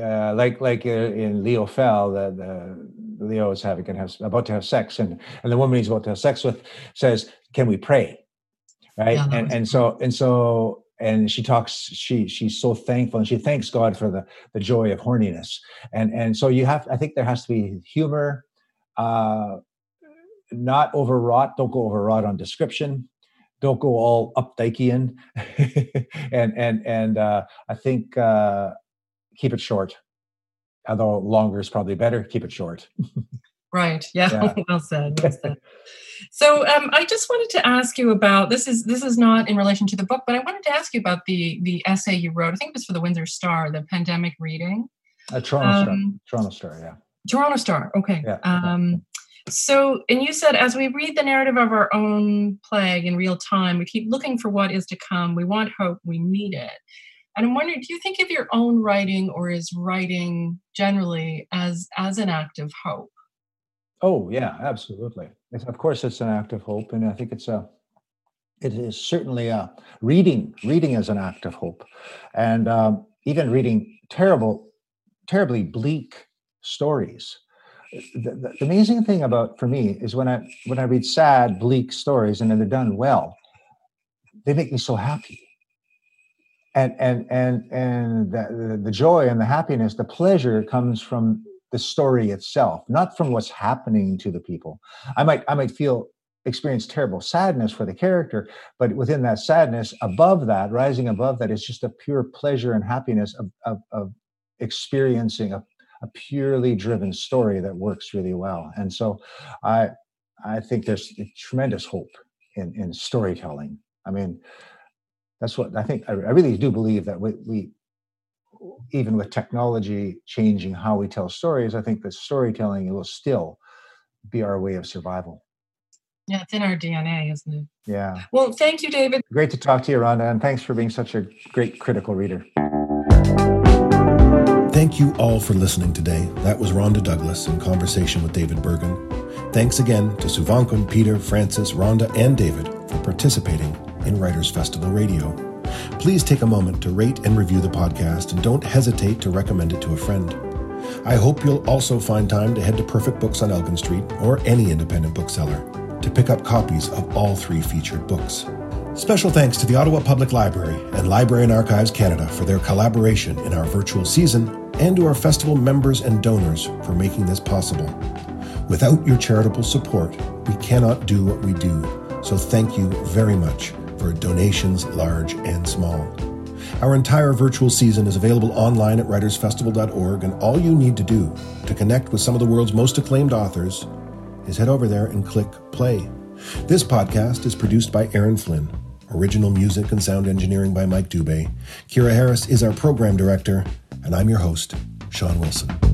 uh, like like uh, in Leo fell, the, the Leo is having can have about to have sex, and and the woman he's about to have sex with says, "Can we pray?" Right, yeah, and and so and so and she talks. She she's so thankful, and she thanks God for the the joy of horniness, and and so you have. I think there has to be humor, uh, not overwrought. Don't go overwrought on description don't go all Updikean, and and and uh, I think uh, keep it short. Although longer is probably better, keep it short. Right. Yeah. yeah. well said. Well said. so um, I just wanted to ask you about this is this is not in relation to the book, but I wanted to ask you about the the essay you wrote. I think it was for the Windsor Star, the pandemic reading. A Toronto um, Star. Toronto Star. Yeah. Toronto Star. Okay. Yeah. Um, so, and you said as we read the narrative of our own plague in real time, we keep looking for what is to come. We want hope. We need it. And I'm wondering, do you think of your own writing or is writing generally as as an act of hope? Oh yeah, absolutely. It's, of course, it's an act of hope, and I think it's a it is certainly a reading. Reading is an act of hope, and um, even reading terrible, terribly bleak stories. The, the, amazing thing about for me is when I when I read sad, bleak stories and then they're done well, they make me so happy and and and and the, the joy and the happiness the pleasure comes from the story itself not from what's happening to the people i might i might feel experience terrible sadness for the character but within that sadness above that rising above that is just a pure pleasure and happiness of, of, of experiencing a, a purely driven story that works really well and so i i think there's tremendous hope in in storytelling i mean that's what I think. I, I really do believe that we, we, even with technology changing how we tell stories, I think that storytelling will still be our way of survival. Yeah, it's in our DNA, isn't it? Yeah. Well, thank you, David. Great to talk to you, Rhonda, and thanks for being such a great critical reader. Thank you all for listening today. That was Rhonda Douglas in conversation with David Bergen. Thanks again to Souvankham, Peter, Francis, Rhonda, and David for participating in Writers Festival Radio. Please take a moment to rate and review the podcast and don't hesitate to recommend it to a friend. I hope you'll also find time to head to Perfect Books on Elgin Street or any independent bookseller to pick up copies of all three featured books. Special thanks to the Ottawa Public Library and Library and Archives Canada for their collaboration in our virtual season and to our festival members and donors for making this possible. Without your charitable support, we cannot do what we do, so thank you very much for donations large and small. Our entire virtual season is available online at writersfestival.org, and all you need to do to connect with some of the world's most acclaimed authors is head over there and click play. This podcast is produced by Aaron Flynn. Original music and sound engineering by Mike Dubé. Kira Harris is our program director, and I'm your host, Sean Wilson.